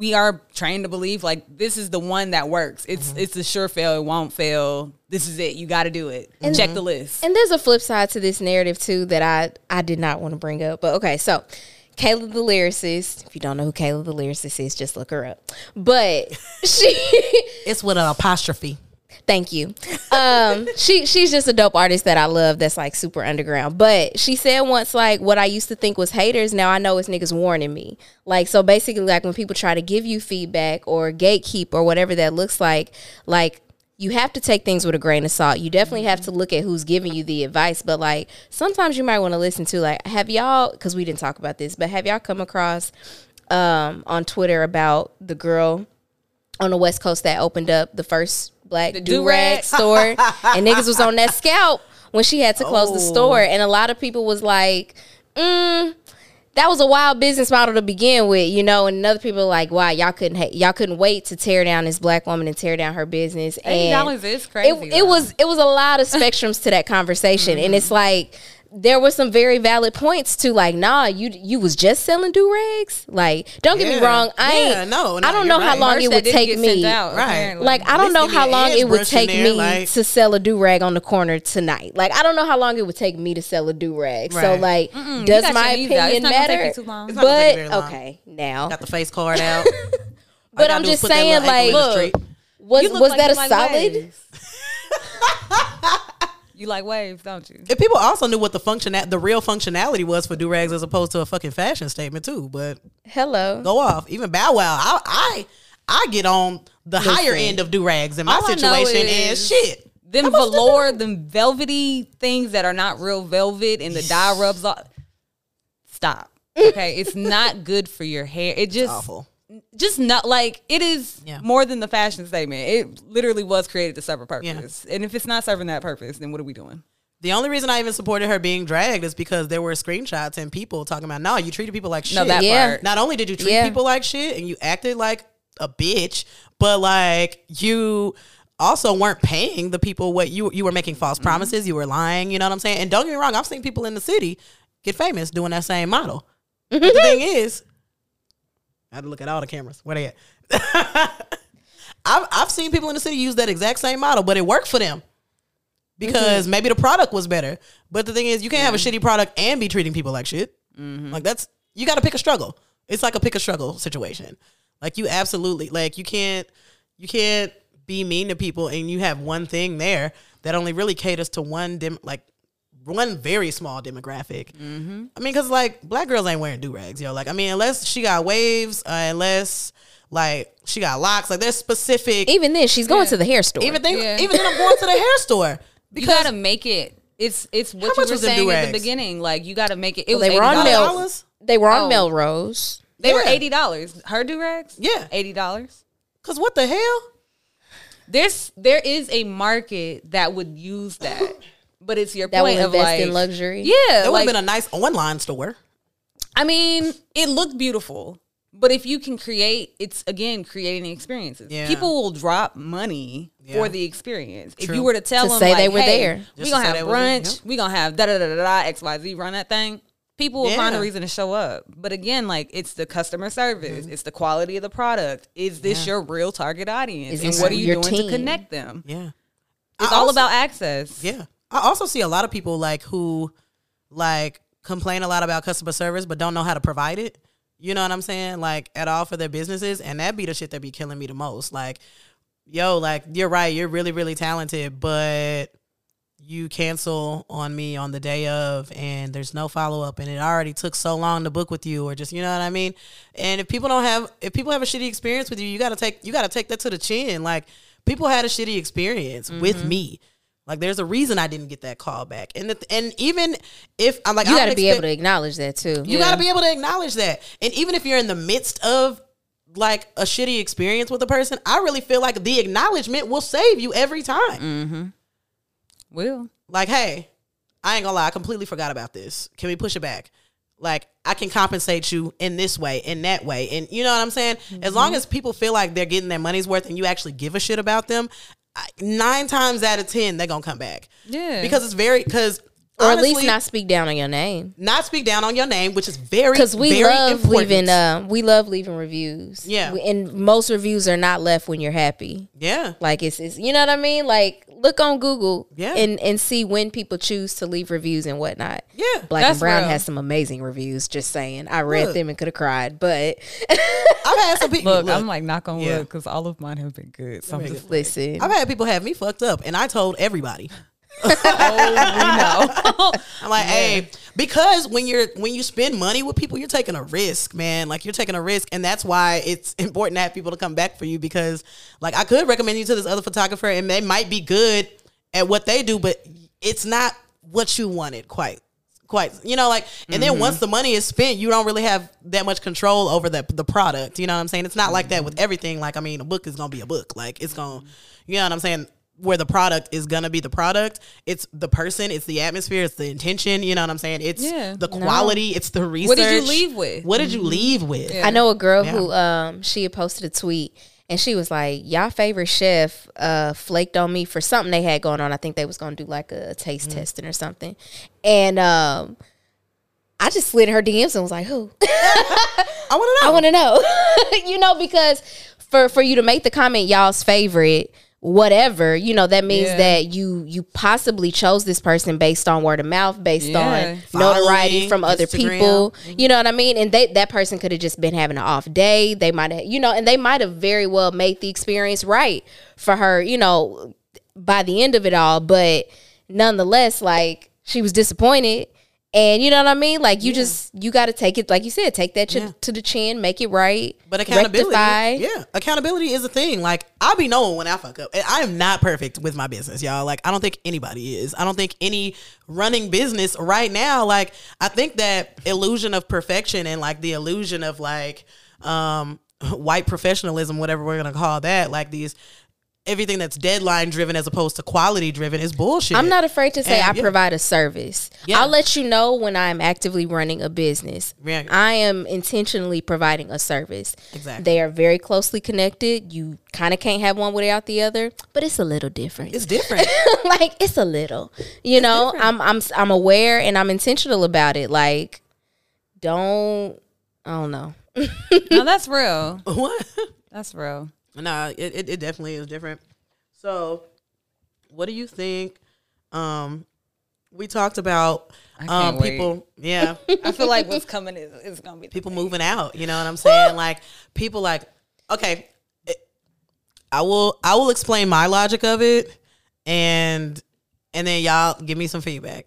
we are trained to believe like this is the one that works. It's Mm-hmm. it's a sure fail. It won't fail. This is it. You got to do it. And, Check the list. And there's a flip side to this narrative too that I I did not want to bring up. But okay, so Kayla the lyricist. If you don't know who Kayla the lyricist is, just look her up. But she It's with an apostrophe. Thank you. Um, she she's just a dope artist that I love. That's like super underground. But she said once, like, what I used to think was haters, now I know it's niggas warning me. Like, so basically, like when people try to give you feedback or gatekeep or whatever that looks like, like you have to take things with a grain of salt. You definitely have to look at who's giving you the advice. But like sometimes you might want to listen to like, have y'all? Because we didn't talk about this, but have y'all come across um, on Twitter about the girl on the West Coast that opened up the first black do do-rag? store, and niggas was on that scalp when she had to close the Oh. store, and a lot of people was like, mm, "That was a wild business model to begin with," you know. And other people like, "Wow, y'all couldn't ha- y'all couldn't wait to tear down this black woman and tear down her business." And $80 is crazy, It, it was it was a lot of spectrums to that conversation, and it's like. There were some very valid points to like, nah, you you was just selling do rags. Like, don't get me wrong, I Yeah, no, no, I don't you're know how long Merch it would take me. out, Right. Like I don't know how long it would take there, me like- to sell a do rag on the corner tonight. Like I don't know how long it would take me to sell a do rag. So Right. like, You does my your needs out. It's opinion not gonna take matter? you too long. It's not gonna take But you very long. okay, now, Got the face card out. but I'm just saying, like, look, was was that a solid? you like waves, don't you? if people also knew what the function, the real functionality was for do rags as opposed to a fucking fashion statement too, but Hello. go off. Even Bow Wow, I I, I get on the higher end of do rags in my All I know situation, and is- shit. Them How much did velour, them velvety things that are not real velvet and the dye rubs off. Stop. Okay, it's not good for your hair. It just Awful. Just not like it is Yeah. more than the fashion statement. It literally was created to serve a purpose. And if it's not serving that purpose, then what are we doing? The only reason I even supported her being dragged is because there were screenshots and people talking about, no, you treated people like shit. No, that Yeah. part. Not only did you treat Yeah. people like shit and you acted like a bitch, but like you also weren't paying the people what you you were making false Mm-hmm. promises, you were lying, you know what I'm saying? And don't get me wrong, I've seen people in the city get famous doing that same model. But the thing is, I had to look at all the cameras. Where they at? I've I've seen people in the city use that exact same model, but it worked for them because mm-hmm. maybe the product was better. But the thing is, you can't have a shitty product and be treating people like shit. Mm-hmm. Like that's you got to pick a struggle. It's like a pick a struggle situation. Like you absolutely like you can't you can't be mean to people and you have one thing there that only really caters to one dim like one very small demographic. I mean, because like black girls ain't wearing do rags, yo. Like I mean, unless she got waves, uh, unless like she got locks, like there's specific Even then, she's going to the hair store. even thing, Yeah. even then I'm going to the hair store Because You gotta make it. It's it's what How you much were was saying at the do-rags? beginning. Like you gotta make it. It Well, was they were on $80. Mel- $80? they were on Oh. Melrose. They were eighty dollars. Her do rags. Yeah. eighty dollars. Cause what the hell? There's there is a market that would use that, but it's your That point will of invest like in luxury. Yeah, That would like, have been a nice online store. I mean, it looked beautiful. But if you can create, it's again creating experiences. Yeah. People will drop money Yeah. for the experience. If you were to tell To them, say like, they were hey, there. we Just gonna to have they was there, brunch, yeah. we gonna have da da da da da X Y Z run that thing. People will find a reason to show up. But again, like it's the customer service, it's the quality of the product. Is this Mm-hmm. Yeah. your real target audience? Is and what are you doing team? to connect them? Yeah. It's I all also- about access. Yeah. I also see a lot of people like who like complain a lot about customer service but don't know how to provide it. You know what I'm saying? Like at all for their businesses. And that be the shit that be killing me the most. Like, yo, like you're right, you're really, really talented, but you cancel on me on the day of and there's no follow up and it already took so long to book with you or just you know what I mean? And if people don't have if people have a shitty experience with you, you gotta take you gotta take that to the chin. Like people had a shitty experience Mm-hmm. with me. Like there's a reason I didn't get that call back. And the, and even if I'm like You got to be expect- able to acknowledge that too. you got to be able to acknowledge that. And even if you're in the midst of like a shitty experience with a person, I really feel like the acknowledgement will save you every time. Mm-hmm. Will. Like, hey, I ain't gonna lie, I completely forgot about this. Can we push it back? Like, I can compensate you in this way, in that way. And you know what I'm saying? As long as people feel like they're getting their money's worth and you actually give a shit about them, nine times out of 10, they're gonna come back. Yeah. Because it's very, because. Or at least not speak down on your name. not speak down on your name, which is very Because we very love important. leaving, uh, we love leaving reviews. Yeah. We- and most reviews are not left when you're happy. yeah, Like it's, it's, you know what I mean. Like look on Google, Yeah. and and see when people choose to leave reviews and whatnot. Yeah. Black That's and Brown real. has some amazing reviews. Just saying, I read Look. them and could have cried, but I've had some people. Look, look, I'm like knock on Yeah. wood because all of mine have been good. So I'm just listen, I've had people have me fucked up, and I told everybody. Oh, I'm like, hey, because when you're when you spend money with people, you're taking a risk, man. Like you're taking a risk, and that's why it's important to have people to come back for you. Because, like, I could recommend you to this other photographer, and they might be good at what they do, but it's not what you wanted quite. Quite, you know, like, and then once mm-hmm. the money is spent, you don't really have that much control over the the product. You know what I'm saying? It's not like that with mm-hmm. everything. Like, I mean, a book is gonna be a book. Like, it's gonna, you know what I'm saying? Where the product is gonna be the product, it's the person, it's the atmosphere, it's the intention. You know what I'm saying? It's Yeah. the quality, it's the research. What did you leave with? What did you leave with? I know a girl Yeah. who um she had posted a tweet and she was like, "Y'all favorite chef uh flaked on me for something they had going on. I think they was gonna do like a taste Mm. testing or something." And um I just slid in her DMs and was like, "Who?" I want to know. I want to know. you know, because for for you to make the comment, y'all's favorite, whatever, you know, that means Yeah. that you you possibly chose this person based on word of mouth, based Yeah. on notoriety Following, from other Instagram. people. Mm-hmm. You know what I mean? And they that person could have just been having an off day. They might have, you know, and they might have very well made the experience right for her, you know, by the end of it all. But nonetheless, like she was disappointed. And you know what I mean? Like you just you got to take it, like you said, take that to, Yeah. to the chin, make it right. But accountability, rectify. yeah, accountability is a thing. Like I'll be knowing when I fuck up. And I am not perfect with my business, y'all. Like I don't think anybody is. I don't think any running business right now. Like I think that illusion of perfection and like the illusion of like um white professionalism, whatever we're gonna call that, like these everything that's deadline driven as opposed to quality driven is bullshit. I'm not afraid to say And, I yeah. provide a service. Yeah. I'll let you know when I'm actively running a business. Yeah. I am intentionally providing a service. Exactly. They are very closely connected. You kind of can't have one without the other, but it's a little different. It's different. like it's a little. You know, I'm I'm I'm aware and I'm intentional about it. Like don't I don't know. no, that's real. what? That's real. Nah, it, it, it definitely is different. So, what do you think? Um, we talked about um people, yeah, I feel like what's coming is, is gonna be the people moving out. You know what I'm saying? like people, like okay, it- I will I will explain my logic of it, and and then y'all give me some feedback.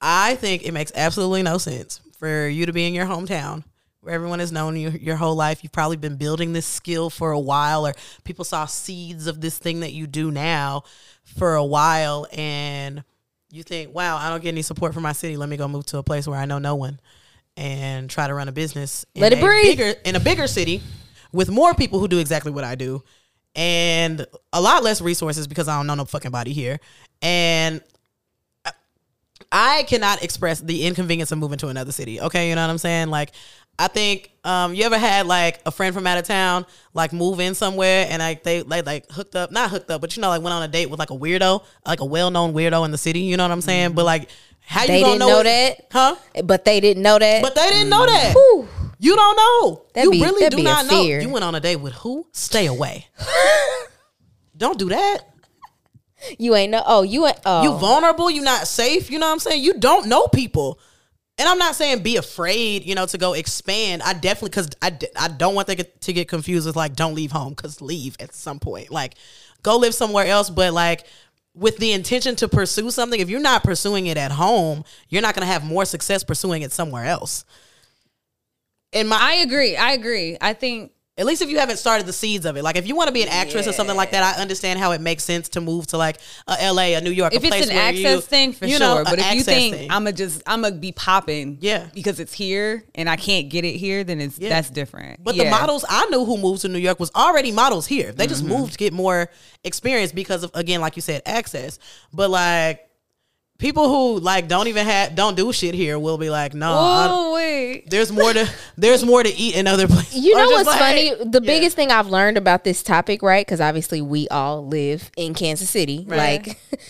I think it makes absolutely no sense for you to be in your hometown everyone has known you your whole life. You've probably been building this skill for a while, or people saw seeds of this thing that you do now for a while, and you think, wow, I don't get any support from my city. Let me go move to a place where I know no one and try to run a business. Let it a breathe. Bigger, in a bigger city with more people who do exactly what I do and a lot less resources because I don't know no fucking body here. And I cannot express the inconvenience of moving to another city. Okay, you know what I'm saying? Like, I think um, you ever had like a friend from out of town like move in somewhere and like they like like hooked up, not hooked up, but you know like went on a date with like a weirdo, like a well known weirdo in the city. You know what I'm saying? But like, how They you gonna didn't know, know that? Huh? But they didn't know that. But they didn't know that. Whew. You don't know. That'd you be- really do not know. You went on a date with who? Stay away. don't do that. you ain't know. Oh, you ain't. Oh, You vulnerable. You not safe. You know what I'm saying? You don't know people. And I'm not saying be afraid, you know, to go expand. I definitely because I, I don't want them to get confused with like don't leave home because leave at some point. Like go live somewhere else, but like with the intention to pursue something. If you're not pursuing it at home, you're not going to have more success pursuing it somewhere else. In my I agree. I agree. I think at least if you haven't started the seeds of it. Like if you want to be an actress or something like that, I understand how it makes sense to move to like a LA, a New York, if a it's place an where access you, thing for you sure, know, but if you think thing. I'm gonna just I'm gonna be popping, Yeah. because it's here and I can't get it here, then it's Yeah. that's different. But the models I knew who moved to New York was already models here. They Mm-hmm. just moved to get more experience because of again, like you said, access. But like people who like don't even have don't do shit here will be like, no, Oh wait, there's more to there's more to eat in other places. You know what's like- funny? The Yeah. biggest thing I've learned about this topic, right? Because obviously we all live in Kansas City. Right. Like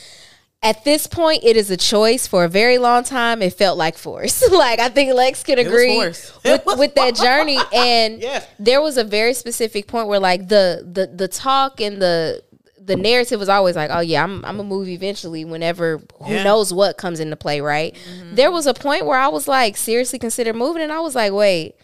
at this point, it is a choice. For a very long time, it felt like force. like I think Lex can agree with, with that journey. And Yeah. there was a very specific point where like the the the talk and the the narrative was always like, oh yeah, I'm I'm gonna move eventually. Whenever who Yeah. knows what comes into play, right? Mm-hmm. There was a point where I was like seriously consider moving, and I was like, wait.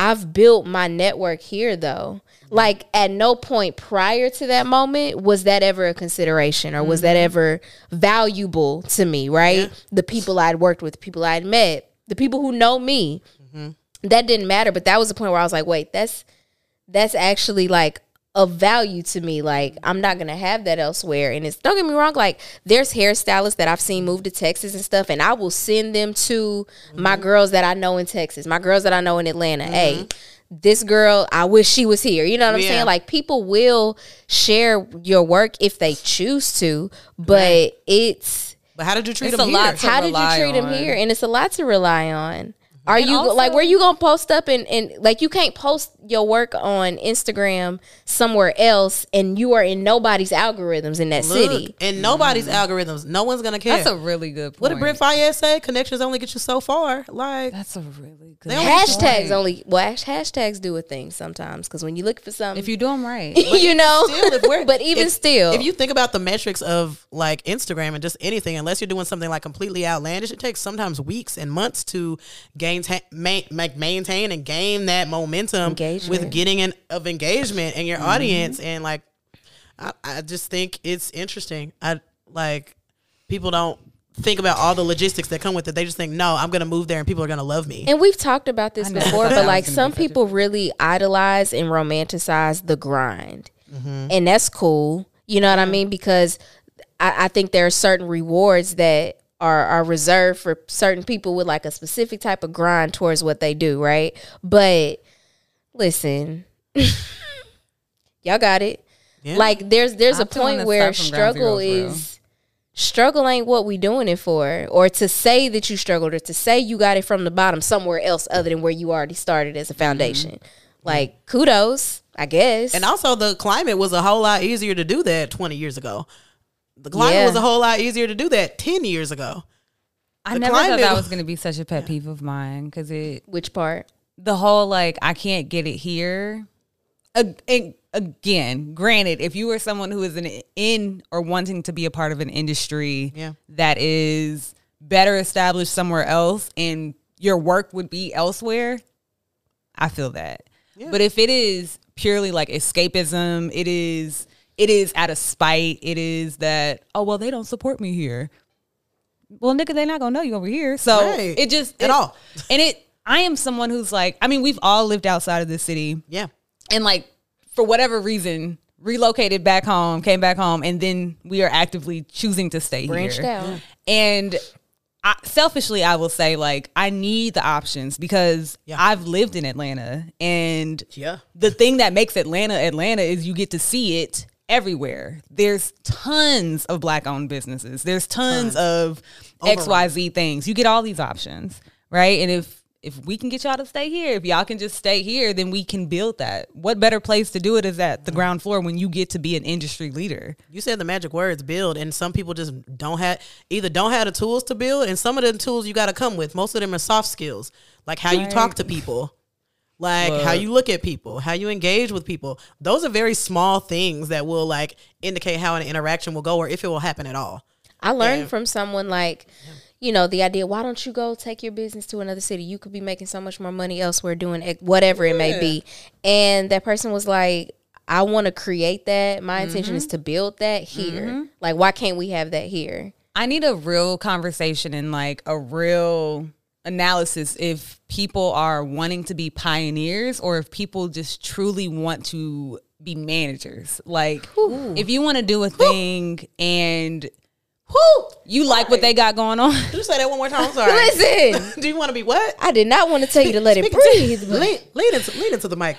I've built my network here though. Like at no point prior to that moment was that ever a consideration or was that mm-hmm. ever valuable to me, right? The people I'd worked with, the people I'd met, the people who know me. Mm-hmm. That didn't matter, but that was the point where I was like, wait, that's that's actually like of value to me. Like I'm not gonna have that elsewhere. And it's don't get me wrong, like there's hairstylists that I've seen move to Texas and stuff, and I will send them to my mm-hmm. girls that I know in Texas, my girls that I know in Atlanta. Mm-hmm. Hey, this girl, I wish she was here. You know what I'm Yeah. saying? Like people will share your work if they choose to, but it's But how did you treat It's them a here? lot to how did you treat him on. here? And it's a lot to rely on. Are And you also- like where you gonna post up and, and like you can't post your work on Instagram somewhere else and you are in nobody's algorithms in that Look, city. and nobody's algorithms. No one's gonna care. that's a really good point. what did Brent Faiyaz say? Connections only get you so far. Like That's a really good. Only Hashtags point. only well hash- hashtags do a thing sometimes because when you look for something, If you do them right, you know. still, if we're, but even if- still, if you think about the metrics of like Instagram and just anything, unless you're doing something like completely outlandish, it takes sometimes weeks and months to gain, ta- ma- maintain and gain that momentum Engagement. with getting an of engagement in your audience. And like, I, I just think it's interesting. I like people don't think about all the logistics that come with it. They just think, no, I'm gonna move there and people are gonna love me. And we've talked about this before, but like some people really idolize and romanticize the grind. Mm-hmm. And that's cool. You know what I mean? Because I, I think there are certain rewards that are, are reserved for certain people with like a specific type of grind towards what they do, right? But listen, y'all got it. Yeah. Like there's there's I'm a point where stuff from ground struggle zero, is struggle ain't what we doing it for or to say that you struggled or to say you got it from the bottom somewhere else other than where you already started as a foundation like kudos i guess Mm-hmm. And also, the climate was a whole lot easier to do that 20 years ago. The climate Yeah. was a whole lot easier to do that 10 years ago. I The never thought that was- was going to be such a pet peeve of mine because it which part the whole like I can't get it here. And Again, granted, if you were someone who is in, in or wanting to be a part of an industry Yeah. that is better established somewhere else and your work would be elsewhere, I feel that. But if it is purely like escapism, it is it is out of spite, it is that oh well they don't support me here. Well, nigga, they not gonna know you over here. So Right. it just At all. And it I am someone who's like, I mean, we've all lived outside of this city Yeah. and like for whatever reason relocated back home, came back home, and then we are actively choosing to stay branched here. out And I, selfishly, I will say like I need the options because Yeah. I've lived in Atlanta, and Yeah. the thing that makes Atlanta Atlanta is you get to see it everywhere. There's tons of black owned businesses. There's tons, Tons. of XYZ things. You get all these options, right? And if if we can get y'all to stay here, if y'all can just stay here, then we can build that. What better place to do it is at the mm-hmm. ground floor when you get to be an industry leader. You said the magic words build, and some people just don't have either don't have the tools to build, and some of the tools you got to come with. Most of them are soft skills, like how you talk to people, like how you look at people, how you engage with people. Those are very small things that will like indicate how an interaction will go or if it will happen at all. I learned Yeah. from someone like, you know, the idea, why don't you go take your business to another city? You could be making so much more money elsewhere doing ex- whatever it may be. And that person was like, I want to create that. My mm-hmm. intention is to build that here. Mm-hmm. Like, why can't we have that here? I need a real conversation and like a real analysis if people are wanting to be pioneers or if people just truly want to be managers. Like if you want to do a thing and who you like what they got going on. Did you say that one more time? I'm sorry. Listen, Do you want to be what? I did not want to tell you to let it Speaking to- breathe. but- lean, lean into lean into the mic,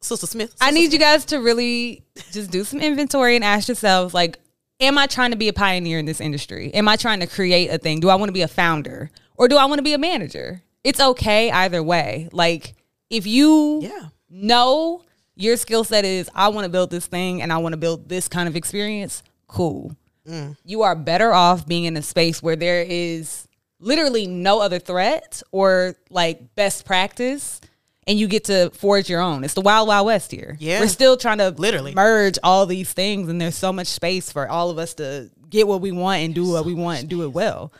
Sister Smith. I need you guys to really just do some inventory and ask yourselves like am I trying to be a pioneer in this industry? Am I trying to create a thing? Do I want to be a founder or do I want to be a manager? It's okay either way. Like if you Yeah. know your skill set is I want to build this thing and I want to build this kind of experience, cool. Mm. You are better off being in a space where there is literally no other threat or like best practice and you get to forge your own. It's the wild wild west here. Yeah. We're still trying to Literally. merge all these things and there's so much space for all of us to get what we want and do what we want and do it well.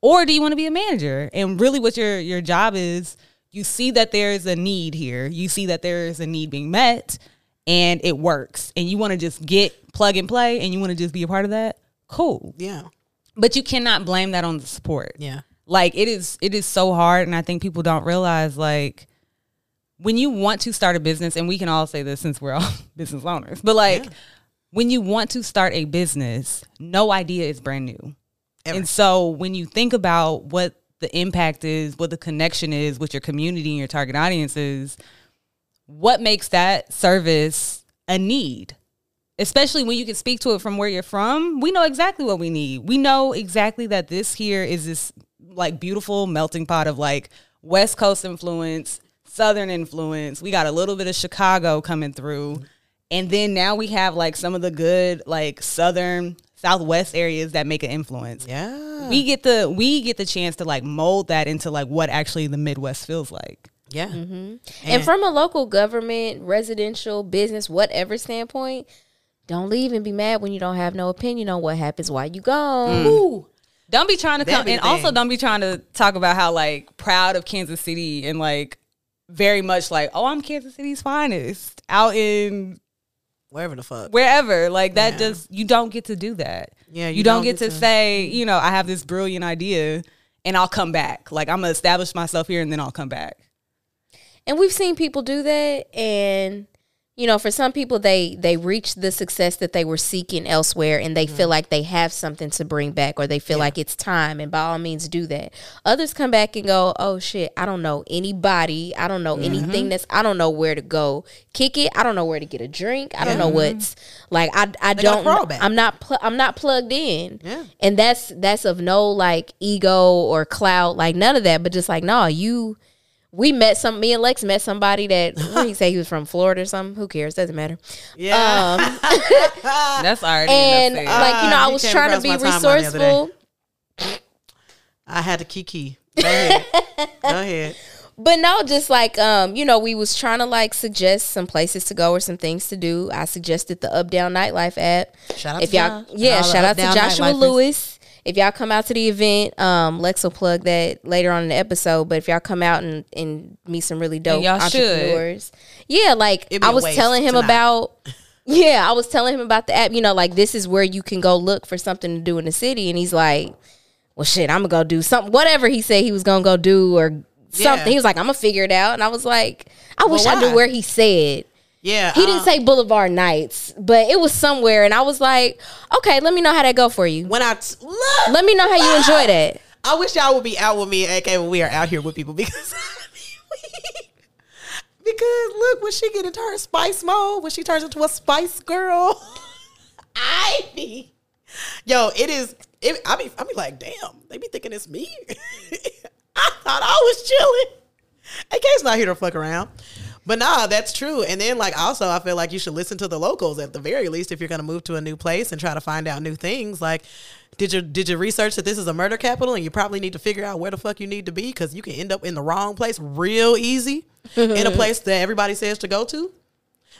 Or do you want to be a manager? And really what your your job is, you see that there's a need here. You see that there is a need being met and it works. And you want to just get plug and play and you want to just be a part of that. Cool. Yeah. But you cannot blame that on the support. Yeah. Like it is it is so hard and I think people don't realize like when you want to start a business and we can all say this since we're all business owners. But like when you want to start a business, no idea is brand new. Ever. And so when you think about what the impact is, what the connection is with your community and your target audience is, what makes that service a need? Especially when you can speak to it from where you're from, we know exactly what we need. We know exactly that this here is this like beautiful melting pot of like West Coast influence, Southern influence. We got a little bit of Chicago coming through. And then now we have like some of the good like Southern, Southwest areas that make an influence Yeah. we get the we get the chance to like mold that into like what actually the Midwest feels like. yeah. Mm-hmm. And from a local government, residential, business, whatever standpoint, don't leave and be mad when you don't have no opinion on what happens while you gone. Ooh. Don't be trying to That'd come be and the also don't be trying to talk about how like proud of Kansas City and like very much like oh I'm Kansas City's finest out in Wherever the fuck. wherever like that Yeah. just you don't get to do that. Yeah, you, you don't, don't get, get to, to- say you know I have this brilliant idea and I'll come back. Like I'm gonna establish myself here and then I'll come back. And we've seen people do that and you know, for some people they they reach the success that they were seeking elsewhere and they mm-hmm. feel like they have something to bring back or they feel like it's time and by all means do that. Others come back and go, "Oh shit, I don't know anybody. I don't know mm-hmm. anything that's I don't know where to go kick it. I don't know where to get a drink. I don't know what's like I I gotta don't. I'm not pl- I'm not plugged in. Yeah. And that's that's of no like ego or clout, like none of that, but just like, no, you we met some me and Lex met somebody that what did he say he was from Florida or something. Who cares? Doesn't matter. Yeah. Um, That's already and enough like you know, I was trying to be my timeline the other day. resourceful. I had to kiki. Go ahead. Go ahead. But no, just like um, you know, we was trying to like suggest some places to go or some things to do. I suggested the Up Down Nightlife app. Shout out if to y'all, John and yeah, shout out to Joshua Nightlifers. Lewis. If y'all come out to the event, um, Lex will plug that later on in the episode. But if y'all come out and, and meet some really dope y'all should. entrepreneurs, yeah, like I was telling him to not. about. Yeah, I was telling him about the app. You know, like this is where you can go look for something to do in the city, and he's like, "Well, shit, I'm gonna go do something. Whatever he said he was gonna go do or something." Yeah. He was like, "I'm gonna figure it out," and I was like, "I wish I knew where he said." Yeah. He didn't uh, say Boulevard Nights, but it was somewhere, and I was like, "Okay, let me know how that go for you. when I t- look, Let me know how you enjoy that." I wish y'all would be out with me, AK, when we are out here with people because because look, when she get into her spice mode, when she turns into a spice girl, I be, yo, it is. It, I be, I be like, damn, they be thinking it's me. I thought I was chilling. AK's not here to fuck around. But nah, that's true. And then like also I feel like you should listen to the locals at the very least if you're gonna move to a new place and try to find out new things. Like did you did you research that this is a murder capital and you probably need to figure out where the fuck you need to be because you can end up in the wrong place real easy in a place that everybody says to go to?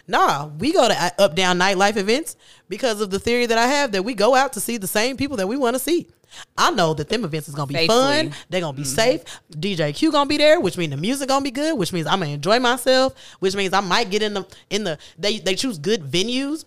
Nah, we go to uh, up down nightlife events because of the theory that I have that we go out to see the same people that we want to see. I know that them events is gonna be Safely. fun. They're gonna be mm-hmm. safe. DJ Q gonna be there, which means the music gonna be good, which means I'm gonna enjoy myself, which means I might get in the in the they they choose good venues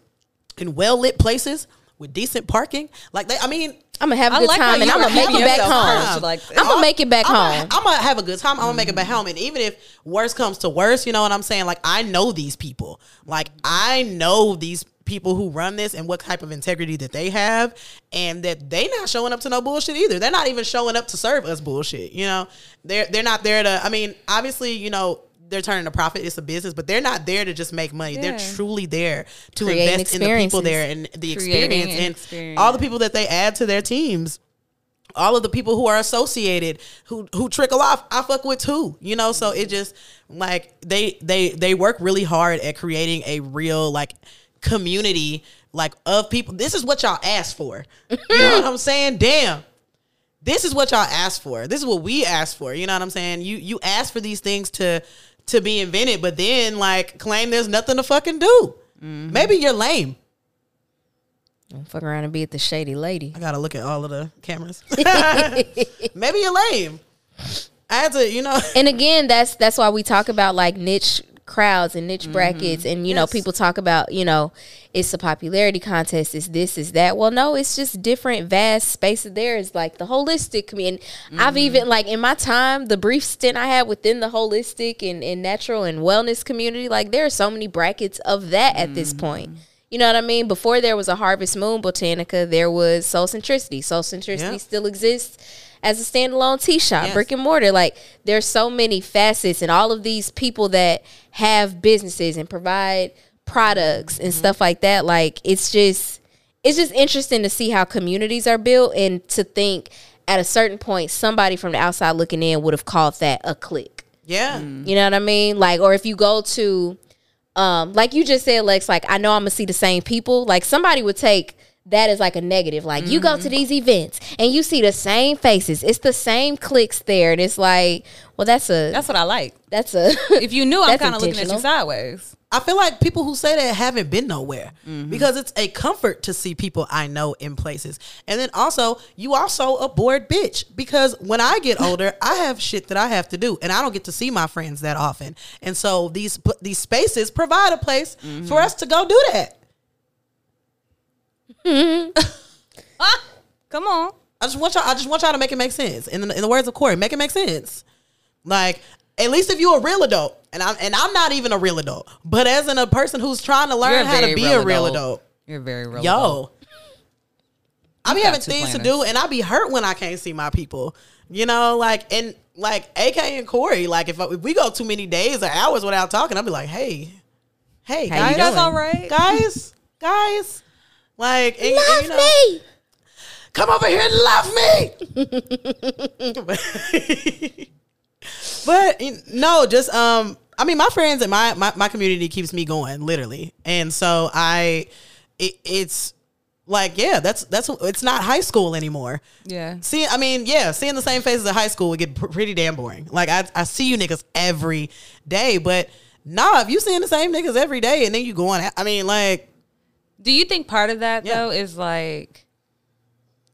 in well lit places with decent parking. Like they I mean I'm gonna have a I good like time and I'm gonna were make it back home. time. Like, I'm gonna make it back I'm home. Gonna, I'm gonna have a good time. I'm gonna make it back home. And even if worst comes to worst, you know what I'm saying? Like I know these people. Like I know these people who run this and what type of integrity that they have, and that they not showing up to no bullshit either. They're not even showing up to serve us bullshit. You know, they're they're not there to. I mean, obviously, you know. They're turning a profit. It's a business, but they're not there to just make money. They're truly there to Creating invest in the people there and the experience an and experience. all the people that they add to their teams all of the people who are associated who who trickle off i fuck with too you know so it just like they they they work really hard at creating a real like community like of people. This is what y'all asked for. You know what i'm saying? Damn. This is what y'all asked for. This is what we asked for. You know what i'm saying? You you asked for these things to to be invented but then like claim there's nothing to fucking do. Mm-hmm. Maybe you're lame. Don't Fuck around and be at the shady lady. I gotta look at all of the cameras. Maybe you're lame. I had to, you know. and again, that's that's why we talk about like niche crowds and niche brackets, mm-hmm. and you know, people talk about you know, it's a popularity contest, it's this, is that. Well, no, it's just different, vast spaces. There is like the holistic community. I've mm-hmm. even like in my time, the brief stint I had within the holistic and, and natural and wellness community, like there are so many brackets of that at this mm-hmm. point. You know what I mean? Before there was a Harvest Moon Botanica, there was Soul Centricity. Soul Centricity still exists as a standalone tea shop, Yes. brick and mortar. Like there's so many facets, and all of these people that have businesses and provide products and stuff like that. Like it's just it's just interesting to see how communities are built, and to think at a certain point somebody from the outside looking in would have called that a clique. Yeah. You know what I mean? Like, or if you go to, um, like you just said, Lex, like I know I'm gonna see the same people. Like somebody would take that as like a negative. Like you go to mm-hmm. these events and you see the same faces. It's the same cliques there, and it's like, well, that's a That's what I like. that's a. If you knew, I'm kind of looking at you sideways. I feel like people who say that haven't been nowhere mm-hmm. because it's a comfort to see people I know in places. And then also, you also a bored bitch because when I get older, I have shit that I have to do and I don't get to see my friends that often. And so these these spaces provide a place mm-hmm. for us to go do that. Ah, come on. I just want y'all. I just want y'all to make it make sense. In the, in the words of Corey, make it make sense. Like at least if you're a real adult, and I'm and I'm not even a real adult, but as in a person who's trying to learn You're how to be real a real adult. adult, You're very real. adult. yo. I be having two things to do, and I be hurt when I can't see my people. You know, like and like AK and Corey. Like if, if we go too many days or hours without talking, I'll be like, hey, hey, How you guys, You guys all right? guys, guys. Like, and, and, Love you know, me. come over here and love me. but no, just um, I mean, my friends and my, my my community keeps me going, literally, and so I, it, it's like yeah, that's that's it's not high school anymore. Yeah. See, I mean, yeah, seeing the same faces at high school would get pr- pretty damn boring. Like I, I see you niggas every day, but nah, if you seeing the same niggas every day and then you going, I mean, like Do you think part of that Yeah. though is like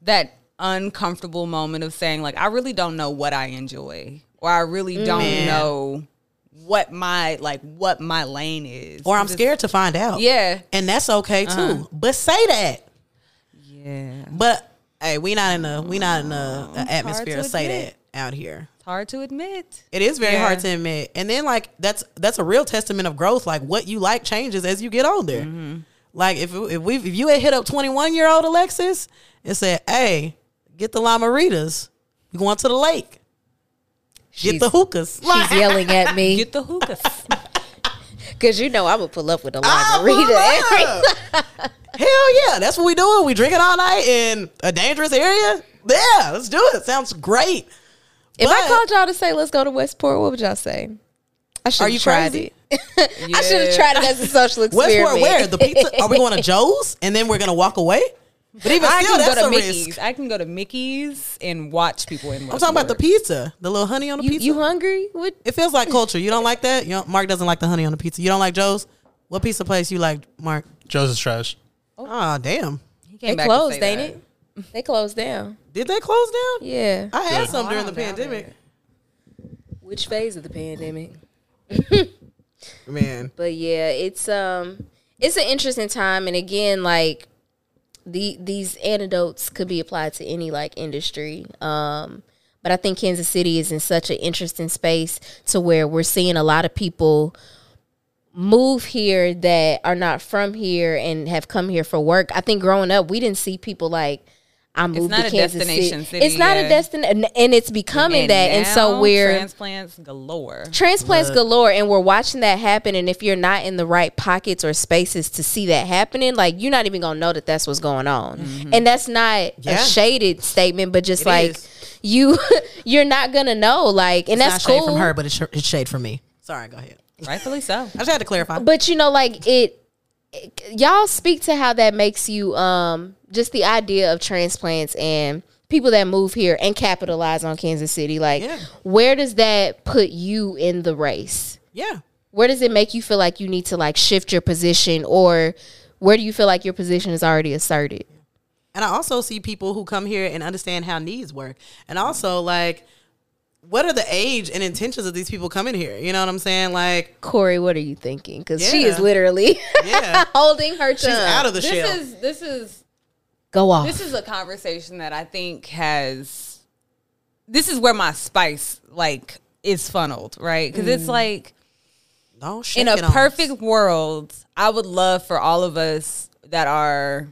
that uncomfortable moment of saying like I really don't know what I enjoy or I really don't Man. know what my like what my lane is. or I'm Just- scared to find out. Yeah. and that's okay too. But say that. Yeah. But hey, we not in a we not in a, a atmosphere to to say admit. that out here. It's hard to admit. It is very Yeah. hard to admit. And then like that's that's a real testament of growth. Like what you like changes as you get older. Mm-hmm. Like if if we if you had hit up twenty one year old Alexis and said, "Hey, get the lamaritas, we going to the lake, get the hookahs." She's yelling at me Get the hookahs. because you know I'm gonna pull up with a I margarita. pull every- up. Hell yeah, that's what we doing. We drinking all night in a dangerous area. Yeah, let's do it. Sounds great. If I called y'all to say let's go to Westport, what would y'all say? I should Are have you tried crazy? it. I should have tried it as a social experiment. Westport, where the pizza? Are we going to Joe's and then we're gonna walk away? But even I still, can that's go to a Mickey's. risk. I can go to Mickey's and watch people in. I'm talking about the pizza, the little honey on the You, pizza. you hungry? What? it feels like culture. You don't like that? You don't, Mark doesn't like the honey on the pizza. You don't like Joe's? What pizza place you like, Mark? Joe's is trash. Oh, ah, damn. He They back to closed, say ain't that. it? They closed down. Did they close down? Yeah. I had Good. some Oh, during the pandemic. Which phase of the pandemic? Man, But yeah, it's um it's an interesting time and again like the these antidotes could be applied to any like industry. Um but I think Kansas City is in such an interesting space to where we're seeing a lot of people move here that are not from here and have come here for work. I think growing up we didn't see people like I moved not to a Kansas destination City. city, It's not a destination and it's becoming that and so we're transplants galore. transplants galore and we're watching that happen and if you're not in the right pockets or spaces to see that happening like you're not even gonna know that that's what's going on and that's not Yeah. a shaded statement but just It like is. you you're not gonna know like and it's that's not cool shade from her, but it's, it's shade from me. Sorry, go ahead. Rightfully so. I just had to clarify. but you know like it, it- y'all speak to how that makes you um just the idea of transplants and people that move here and capitalize on Kansas City like Yeah. where does that put you in the race yeah. where does it make you feel like you need to like shift your position or where do you feel like your position is already asserted And I also see people who come here and understand how needs work. And also, like, what are the age and intentions of these people coming here? You know what I'm saying? Like, corey what are you thinking because she is literally yeah, holding her she's out of the This shell. is this is go off this is a conversation that I think has this is where my spice like is funneled, right? Because it's mm. like no, shake in a it on us. perfect world, I would love for all of us that are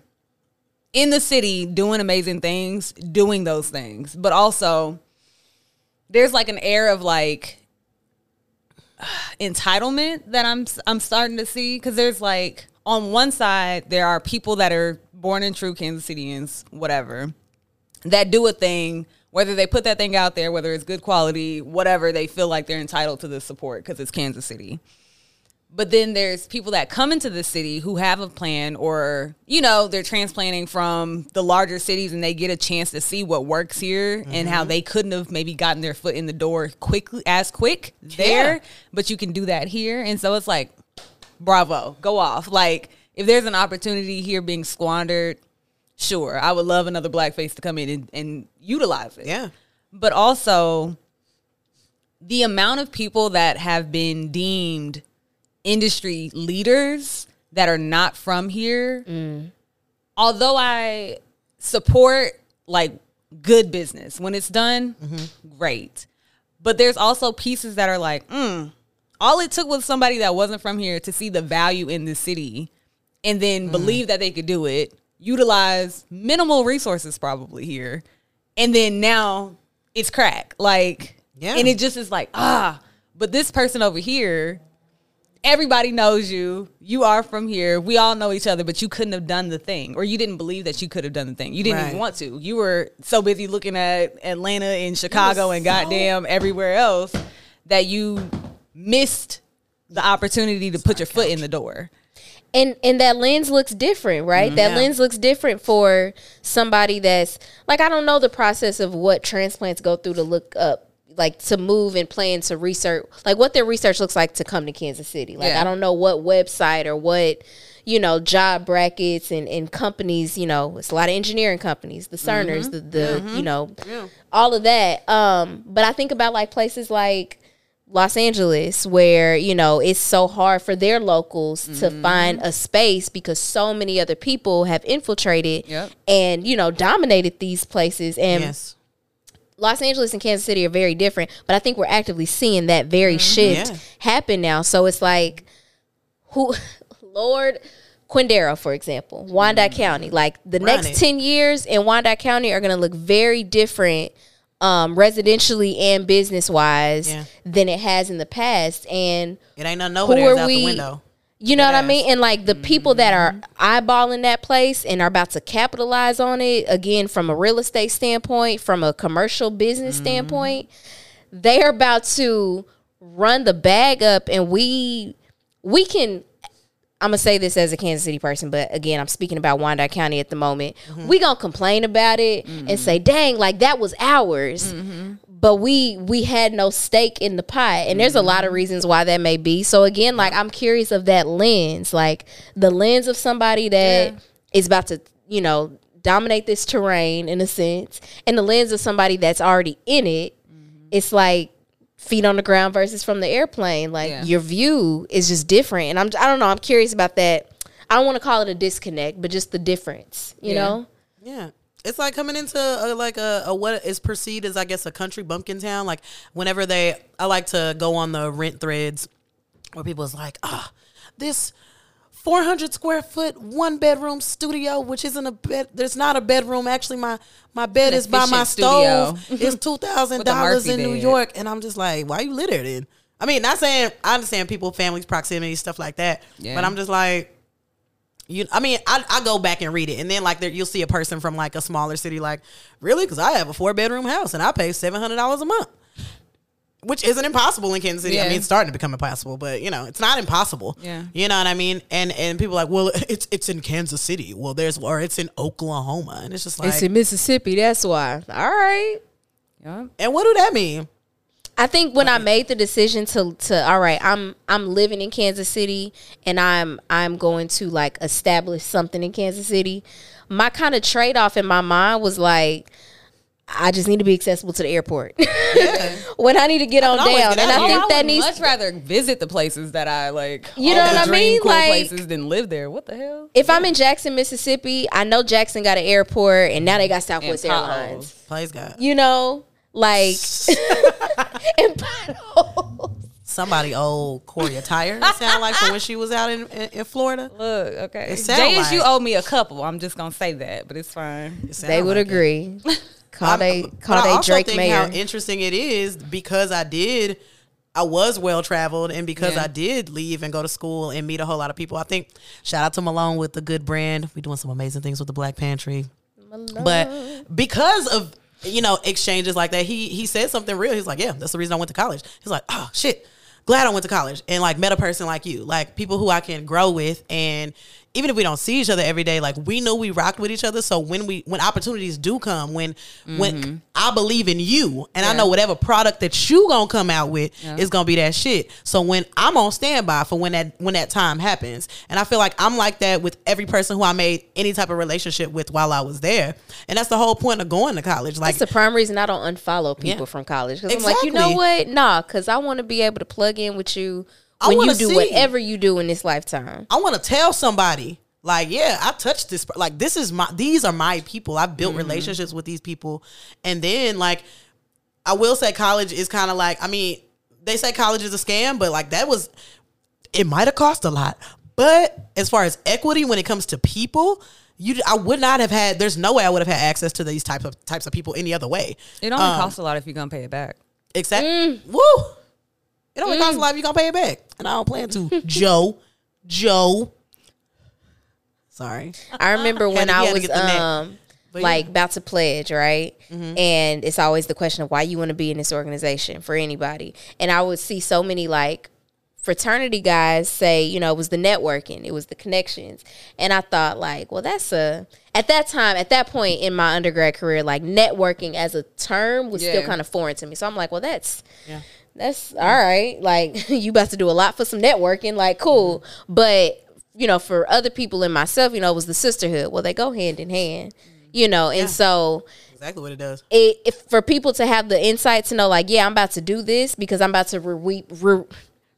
in the city doing amazing things, doing those things. But also there's like an air of like entitlement that I'm I'm starting to see cuz there's like on one side there are people that are born and true Kansas Citians, whatever, that do a thing whether they put that thing out there, whether it's good quality, whatever, they feel like they're entitled to the support because it's Kansas City. But then there's people that come into the city who have a plan or, you know, they're transplanting from the larger cities and they get a chance to see what works here and how mm-hmm. they couldn't have maybe gotten their foot in the door quickly as quick there, Yeah. but you can do that here. And so it's like, bravo, go off. Like if there's an opportunity here being squandered, sure, I would love another black face to come in and, and utilize it. Yeah. but also the amount of people that have been deemed industry leaders that are not from here although i support like good business when it's done great. But there's also pieces that are like mm, all it took was somebody that wasn't from here to see the value in the city and then believe that they could do it utilize minimal resources probably here and then now it's crack. Like Yeah. and it just is like ah but this person over here everybody knows you. You are from here. We all know each other but you couldn't have done the thing or you didn't believe that you could have done the thing. You didn't Right. even want to. You were so busy looking at atlanta and chicago and so- goddamn everywhere else that you missed the opportunity to put your foot in the door and and that lens looks different right? Mm-hmm. That Yeah. lens looks different for somebody that's like i don't know the process of what transplants go through to look up like to move and plan to research like what their research looks like to come to kansas city. Like Yeah. i don't know what website or what you know job brackets and, and companies you know it's a lot of engineering companies the cerners mm-hmm. the, the you mm-hmm. know all of that. Um but i think about like places like Los Angeles, where you know it's so hard for their locals to Mm-hmm. find a space because so many other people have infiltrated Yep. and you know dominated these places. And Yes. Los Angeles and Kansas City are very different, but I think we're actively seeing that very shift Yeah. happen now. So it's like, who, Lord. Quindaro, for example, Wyandotte County. Like the Run next it. 10 years in Wyandotte County are going to look very different um, residentially and business wise Yeah. than it has in the past. And It ain't nothing over there. Out we- the window. You know what I mean? And like the people that are eyeballing that place and are about to capitalize on it, again, from a real estate standpoint, from a commercial business standpoint, they are about to run the bag up and we we can I'm gonna say this as a Kansas City person, but again, I'm speaking about Wyandotte County at the moment. We gonna complain about it and say, "Dang, like that was ours," but we we had no stake in the pie, and there's a lot of reasons why that may be. So again, like I'm curious of that lens, like the lens of somebody that is about to, you know, dominate this terrain in a sense, and the lens of somebody that's already in it. It's like feet on the ground versus from the airplane. Like Yeah. your view is just different. And I'm I don't know, I'm curious about that. I don't want to call it a disconnect, but just the difference, you Yeah. know? Yeah. It's like coming into a, like a, a what is perceived as I guess a country bumpkin town. Like whenever they, I like to go on the rent threads where people is like, ah, this 400 square foot one bedroom studio, which isn't a bed. There's not a bedroom. Actually, my my bed is by my efficient stove. it's two thousand With a dollars Murphy in New. York, and I'm just like, why you live there then? I mean, not saying I understand people, families, proximity, stuff like that, Yeah. but I'm just like. You, I mean, I, I go back and read it, and then like there, you'll see a person from like a smaller city, like really, because I have a four bedroom house and I pay seven hundred dollars a month, which isn't impossible in Kansas City. I mean, it's starting to become impossible, but you know, it's not impossible. Yeah. you know what I mean. And and people are like, well, it's it's in Kansas City. Well, there's or it's in Oklahoma, and it's just like, it's in Mississippi, that's why. All right. Yeah. and what do that mean? I think when I made the decision to to all right, I'm I'm living in Kansas City and I'm I'm going to like establish something in Kansas City. My kind of trade off in my mind was like I just need to be accessible to the airport. when I need to get on always down. get And out I think I that would needs much rather visit the places that I like. You know what I mean? Cool Like- places than live there. What the hell? if I'm in Jackson, Mississippi, I know Jackson got an airport and now they got Southwest And Airlines. potholes. Praise God. You know, like and potholes. Somebody old Corey attire. It sound like from when she was out in in, in Florida. Look, okay. It sound JSU like- owe me a couple. I'm just gonna say that, but it's fine. It They would like agree. Call I'm- they call they also Drake think Mayer. How interesting it is because I did. I was well traveled, and because Yeah. I did leave and go to school and meet a whole lot of people. I think shout out to Malone with the good brand. We doing some amazing things with the Black Pantry. But because of you know exchanges like that, he he said something real. He's like, yeah, that's the reason I went to college. He's like, oh shit, glad I went to college and like met a person like you, like people who I can grow with, and even if we don't see each other every day, like we know we rocked with each other. So when we when opportunities do come, when when mm-hmm. I believe in you, and I know whatever product that you gonna come out with is gonna be that shit. So when I'm on standby for when that when that time happens, and I feel like I'm like that with every person who I made any type of relationship with while I was there, and that's the whole point of going to college. Like That's the prime reason I don't unfollow people Yeah. from college. Because I'm like, you know what? Nah, because I want to be able to plug in with you I when you wanna do see. whatever you do in this lifetime. I want to tell somebody like, yeah, I touched this. Like, this is my. These are my people. I've built relationships with these people, and then like, I will say, college is kind of like. I mean, they say college is a scam, but like that was. It might have cost a lot, but as far as equity when it comes to people. You, I would not have had. There's no way I would have had access to these types of types of people any other way. It only Um, costs a lot if you're gonna pay it back. Except, Mm. woo! It only costs a lot if you're gonna pay it back, and I don't plan to. Joe, Joe. Sorry. I remember when I was get the neck. um But like yeah. about to pledge, right? And it's always the question of why you want to be in this organization for anybody. And I would see so many like fraternity guys say, you know, it was the networking, it was the connections. And I thought like, well, that's a at that time, at that point in my undergrad career, like networking as a term was still kind of foreign to me. So I'm like, well, that's Yeah. That's all right. Like you about to do a lot for some networking, like cool. Mm-hmm. But you know, for other people and myself, you know, it was the sisterhood. Well, they go hand in hand, mm-hmm. you know, and so Exactly what it does. it, if for people to have the insight to know, like, yeah, I'm about to do this because I'm about to re- re-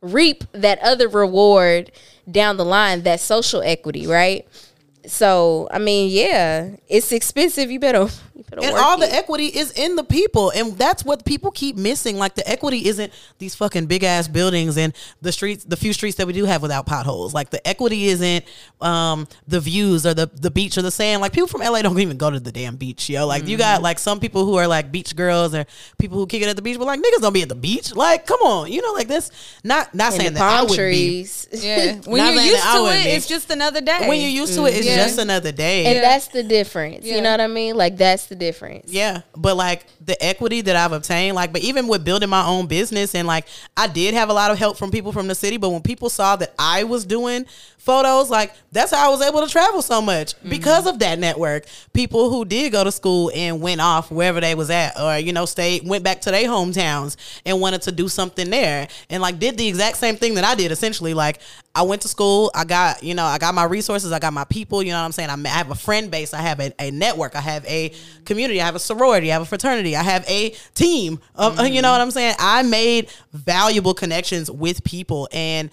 reap that other reward down the line, that social equity, right? So I mean, yeah, it's expensive. You better, you better and work all it. the equity is in the people and that's what people keep missing like the equity isn't these fucking big ass buildings and the streets the few streets that we do have without potholes like the equity isn't um the views or the the beach or the sand like people from la don't even go to the damn beach yo like you got like some people who are like beach girls or people who kick it at the beach but like niggas don't be at the beach like come on you know like this not not and saying the that i palm would be trees. Yeah. When you're used to it, be. it's just another day. when you're used to it it's Yeah. Just another day And that's the difference. Yeah. You know what I mean? Like that's the difference. Yeah, but like the equity that I've obtained, like, but even with building my own business, and like, I did have a lot of help from people from the city. But when people saw that I was doing photos, like, that's how I was able to travel so much mm-hmm. because of that network. People who did go to school and went off wherever they was at, or you know, stayed, went back to their hometowns and wanted to do something there, and like did the exact same thing that I did. Essentially, like, I went to school, I got, you know, I got my resources, I got my people. You know what I'm saying? I'm, I have a friend base, I have a, a network, I have a community, I have a sorority, I have a fraternity, I have a team. Of, You know mm-hmm. what I'm saying? I made valuable connections with people and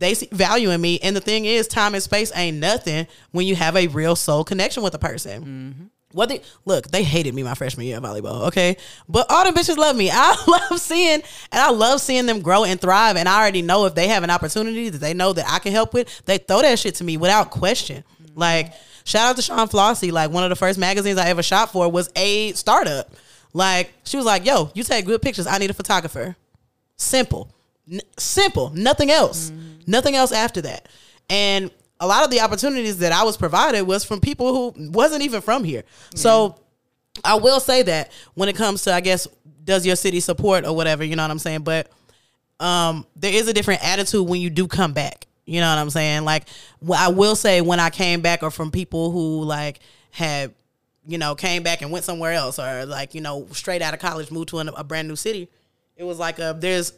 they see value in me. And the thing is, time and space ain't nothing when you have a real soul connection with a person. Mm-hmm. What they look, they hated me my freshman year of volleyball, okay? But all the bitches love me. I love seeing and I love seeing them grow and thrive. And I already know if they have an opportunity that they know that I can help with, they throw that shit to me without question. Mm-hmm. Like, shout out to Sean Flossie. Like one of the first magazines I ever shot for was a startup. Like, she was like, yo, you take good pictures. I need a photographer. Simple. N- simple. Nothing else. Mm-hmm. Nothing else after that. And a lot of the opportunities that I was provided was from people who wasn't even from here. So I will say that when it comes to I guess does your city support or whatever, you know what I'm saying? But um there is a different attitude when you do come back. You know what I'm saying? Like I will say when I came back or from people who like had you know came back and went somewhere else or like you know straight out of college moved to an, a brand new city. It was like a there's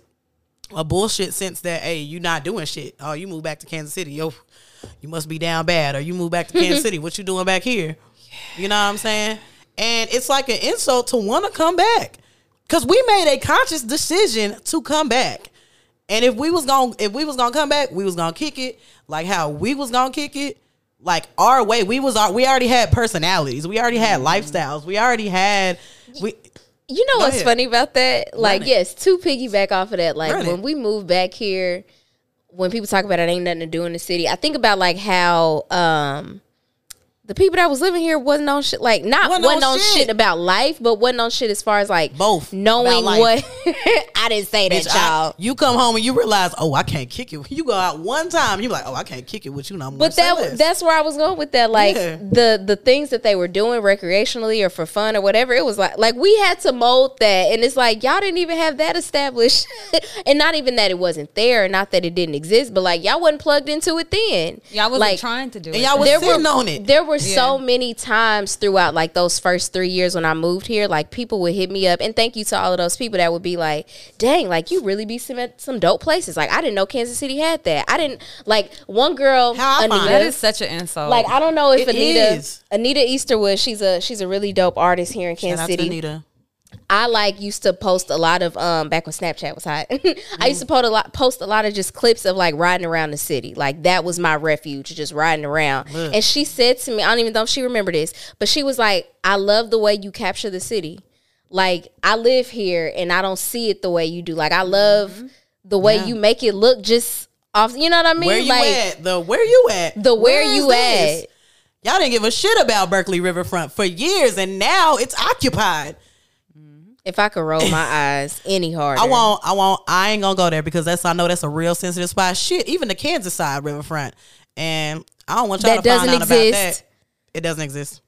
a bullshit sense that hey, you not doing shit. Oh, you move back to Kansas City. Yo, you must be down bad. Or you move back to Kansas City. What you doing back here? You know what I'm saying? And it's like an insult to want to come back. Cause we made a conscious decision to come back. And if we was going to if we was gonna come back, we was gonna kick it like how we was gonna kick it, like our way. We was our, we already had personalities. We already had mm-hmm. lifestyles. We already had we You know Go what's ahead. funny about that? Like, it. yes, to piggyback off of that, like Run it. when we moved back here, when people talk about it ain't nothing to do in the city, I think about like how um the people that was living here wasn't on shit like not Wasn't wasn't, on on shit. shit. about life, but wasn't on shit as far as like Both knowing what I didn't say that Bitch, y'all. you come home and you realize, oh, I can't kick it. You go out one time, you like, oh, I can't kick it with you no more. But that less. that's where I was going with that. Like Yeah. the the things that they were doing recreationally or for fun or whatever. It was like like we had to mold that, and it's like y'all didn't even have that established, and not even that it wasn't there, not that it didn't exist, but like y'all wasn't plugged into it then. Y'all wasn't like, trying to do it. and y'all was there sitting were on it. there were so Yeah. So many times throughout like those first three years when I moved here, like people would hit me up, and thank you to all of those people that would be like, "Dang, like you really be some some dope places." Like I didn't know Kansas City had that. I didn't like one girl. How Anita, that is such an insult. like I don't know if It Anita is. Anita Easterwood, she's a she's a really dope artist here in Kansas City. Anita. I like used to post a lot of um back when Snapchat was hot. I used to post a lot post a lot of just clips of like riding around the city. Like that was my refuge, just riding around. And she said to me, I don't even know if she remember this, but she was like, I love the way you capture the city. Like I live here and I don't see it the way you do. Like I love the way Yeah. you make it look just off you know what I mean? Where you like at? The where you at? the Where you this? at. Y'all didn't give a shit about Berkley Riverfront for years, and now it's occupied. If I could roll my eyes any harder. I won't. I won't. I ain't gonna go there because that's. I know that's a real sensitive spot. Shit, even the Kansas side riverfront, and I don't want y'all That to find doesn't out about exist. that. It doesn't exist.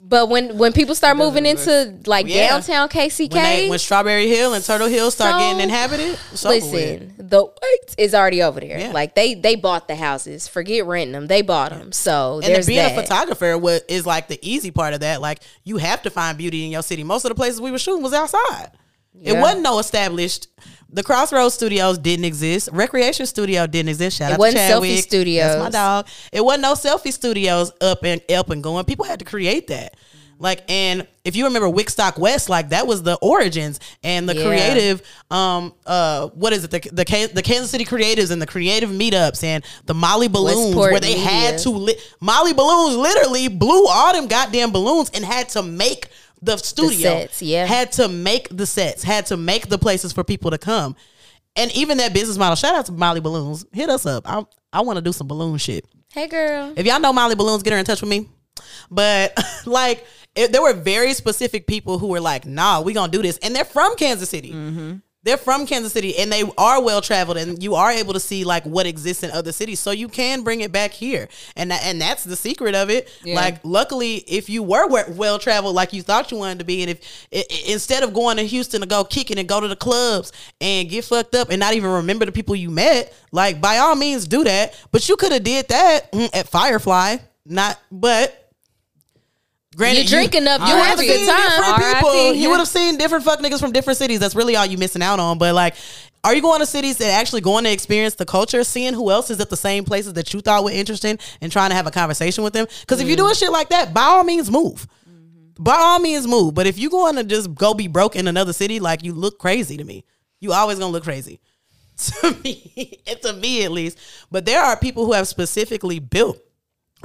But when when people start moving into like Yeah. downtown KCK, When, they, when Strawberry Hill and Turtle Hill start So- getting inhabited, it's over with. listen, the wait is already over there. Yeah. Like they they bought the houses. Forget renting them. They bought them. So And there's being that. a photographer what is like the easy part of that. Like you have to find beauty in your city. Most of the places we were shooting was outside. It wasn't no established. The Crossroads Studios didn't exist. Recreation Studio didn't exist. Shout It out wasn't to selfie Chadwick. That's my dog. It wasn't no selfie studios up and up and going. People had to create that. Like, and if you remember Wickstock West, like that was the origins and the Yeah. creative, um, uh, what is it? The the, the Kansas City creatives and the creative meetups and the Molly balloons Westport where they Media. had to li- Molly balloons literally blew all them goddamn balloons and had to make the studio, sets, yeah. had to make the sets, had to make the places for people to come. And even that business model, shout out to Molly Balloons. Hit us up. I I want to do some balloon shit. Hey, girl. If y'all know Molly Balloons, get her in touch with me. But like, it, there were very specific people who were like, "Nah, we gonna do this," and they're from Kansas City. Mm-hmm. They're from Kansas City, and they are well traveled, and you are able to see like what exists in other cities, so you can bring it back here, and that, and that's the secret of it. Like, luckily, if you were well traveled like you thought you wanted to be, and if i- i- instead of going to Houston to go kicking and go to the clubs and get fucked up and not even remember the people you met, like by all means do that. But you could have did that mm, at Firefly, not but. Granted, You drink enough, you would've a good seen time. different people. You would have seen different fuck niggas from different cities. That's really all you missing out on. But like, are you going to cities that actually going to experience the culture, seeing who else is at the same places that you thought were interesting, and trying to have a conversation with them? Because if you're doing shit like that, by all means, move. By all means, move. But if you're going to just go be broke in another city, like you look crazy to me. You always gonna look crazy to me, and to me at least. But there are people who have specifically built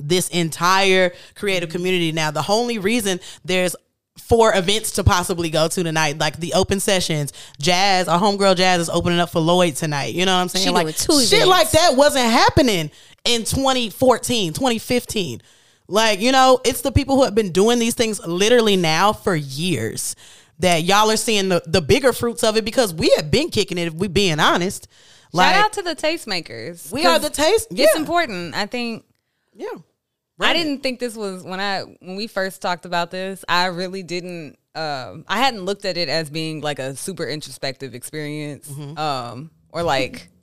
this entire creative mm-hmm. community now. The only reason there's four events to possibly go to tonight, like the open sessions, jazz, our homegirl jazz is opening up for Lloyd tonight. You know what I'm saying? She like shit events. like that wasn't happening in 2014, 2015. Like, you know, it's the people who have been doing these things literally now for years that y'all are seeing the, the bigger fruits of it because we have been kicking it if we being honest. Like Shout out to the tastemakers. we are the taste. Yeah. It's important. I think Yeah. I didn't think this was when I when we first talked about this. I really didn't. Um, I hadn't looked at it as being like a super introspective experience, Mm-hmm. um, or like.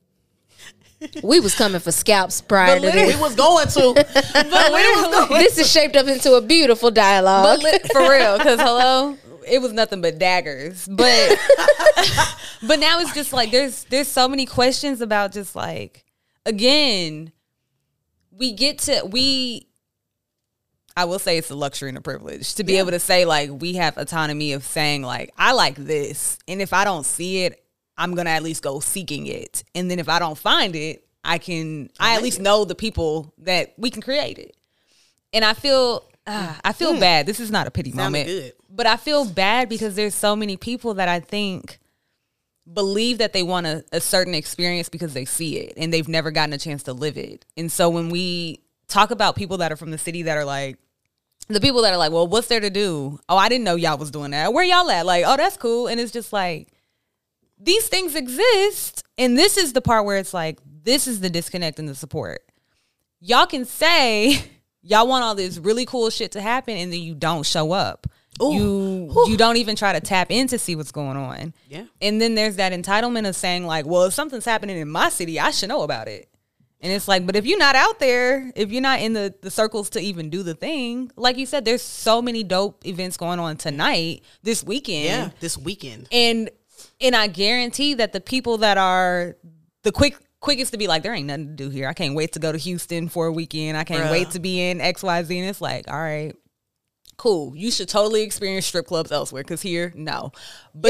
We was coming for scalps prior to this. We was going to. But literally, this is shaped up into a beautiful dialogue. but li- for real, because hello, it was nothing but daggers. But but now it's just like there's there's so many questions about just like again, we get to we. I will say it's a luxury and a privilege to be able to say like we have autonomy of saying like I like this, and if I don't see it, I'm gonna at least go seeking it, and then if I don't find it, I can I at least know the people that we can create it and I feel ah, I feel bad. This is not a pity. Sounded moment, good. but I feel bad because there's so many people that I think believe that they want a, a certain experience because they see it and they've never gotten a chance to live it. And so when we talk about people that are from the city that are like the people that are like, well, what's there to do? Oh, I didn't know y'all was doing that. Where y'all at? Like, oh, that's cool. And it's just like these things exist, and this is the part where it's like this is the disconnect and the support y'all can say y'all want all this really cool shit to happen and then you don't show up. You you don't even try to tap in to see what's going on. Yeah. And then there's that entitlement of saying like, well, if something's happening in my city, I should know about it. And it's like, but if you're not out there, if you're not in the, the circles to even do the thing, like you said, there's so many dope events going on tonight, this weekend. Yeah, this weekend. And and I guarantee that the people that are the quick quickest to be like, there ain't nothing to do here. I can't wait to go to Houston for a weekend. I can't Bruh. wait to be in XYZ. And it's like, all right, cool. You should totally experience strip clubs elsewhere because here, no. But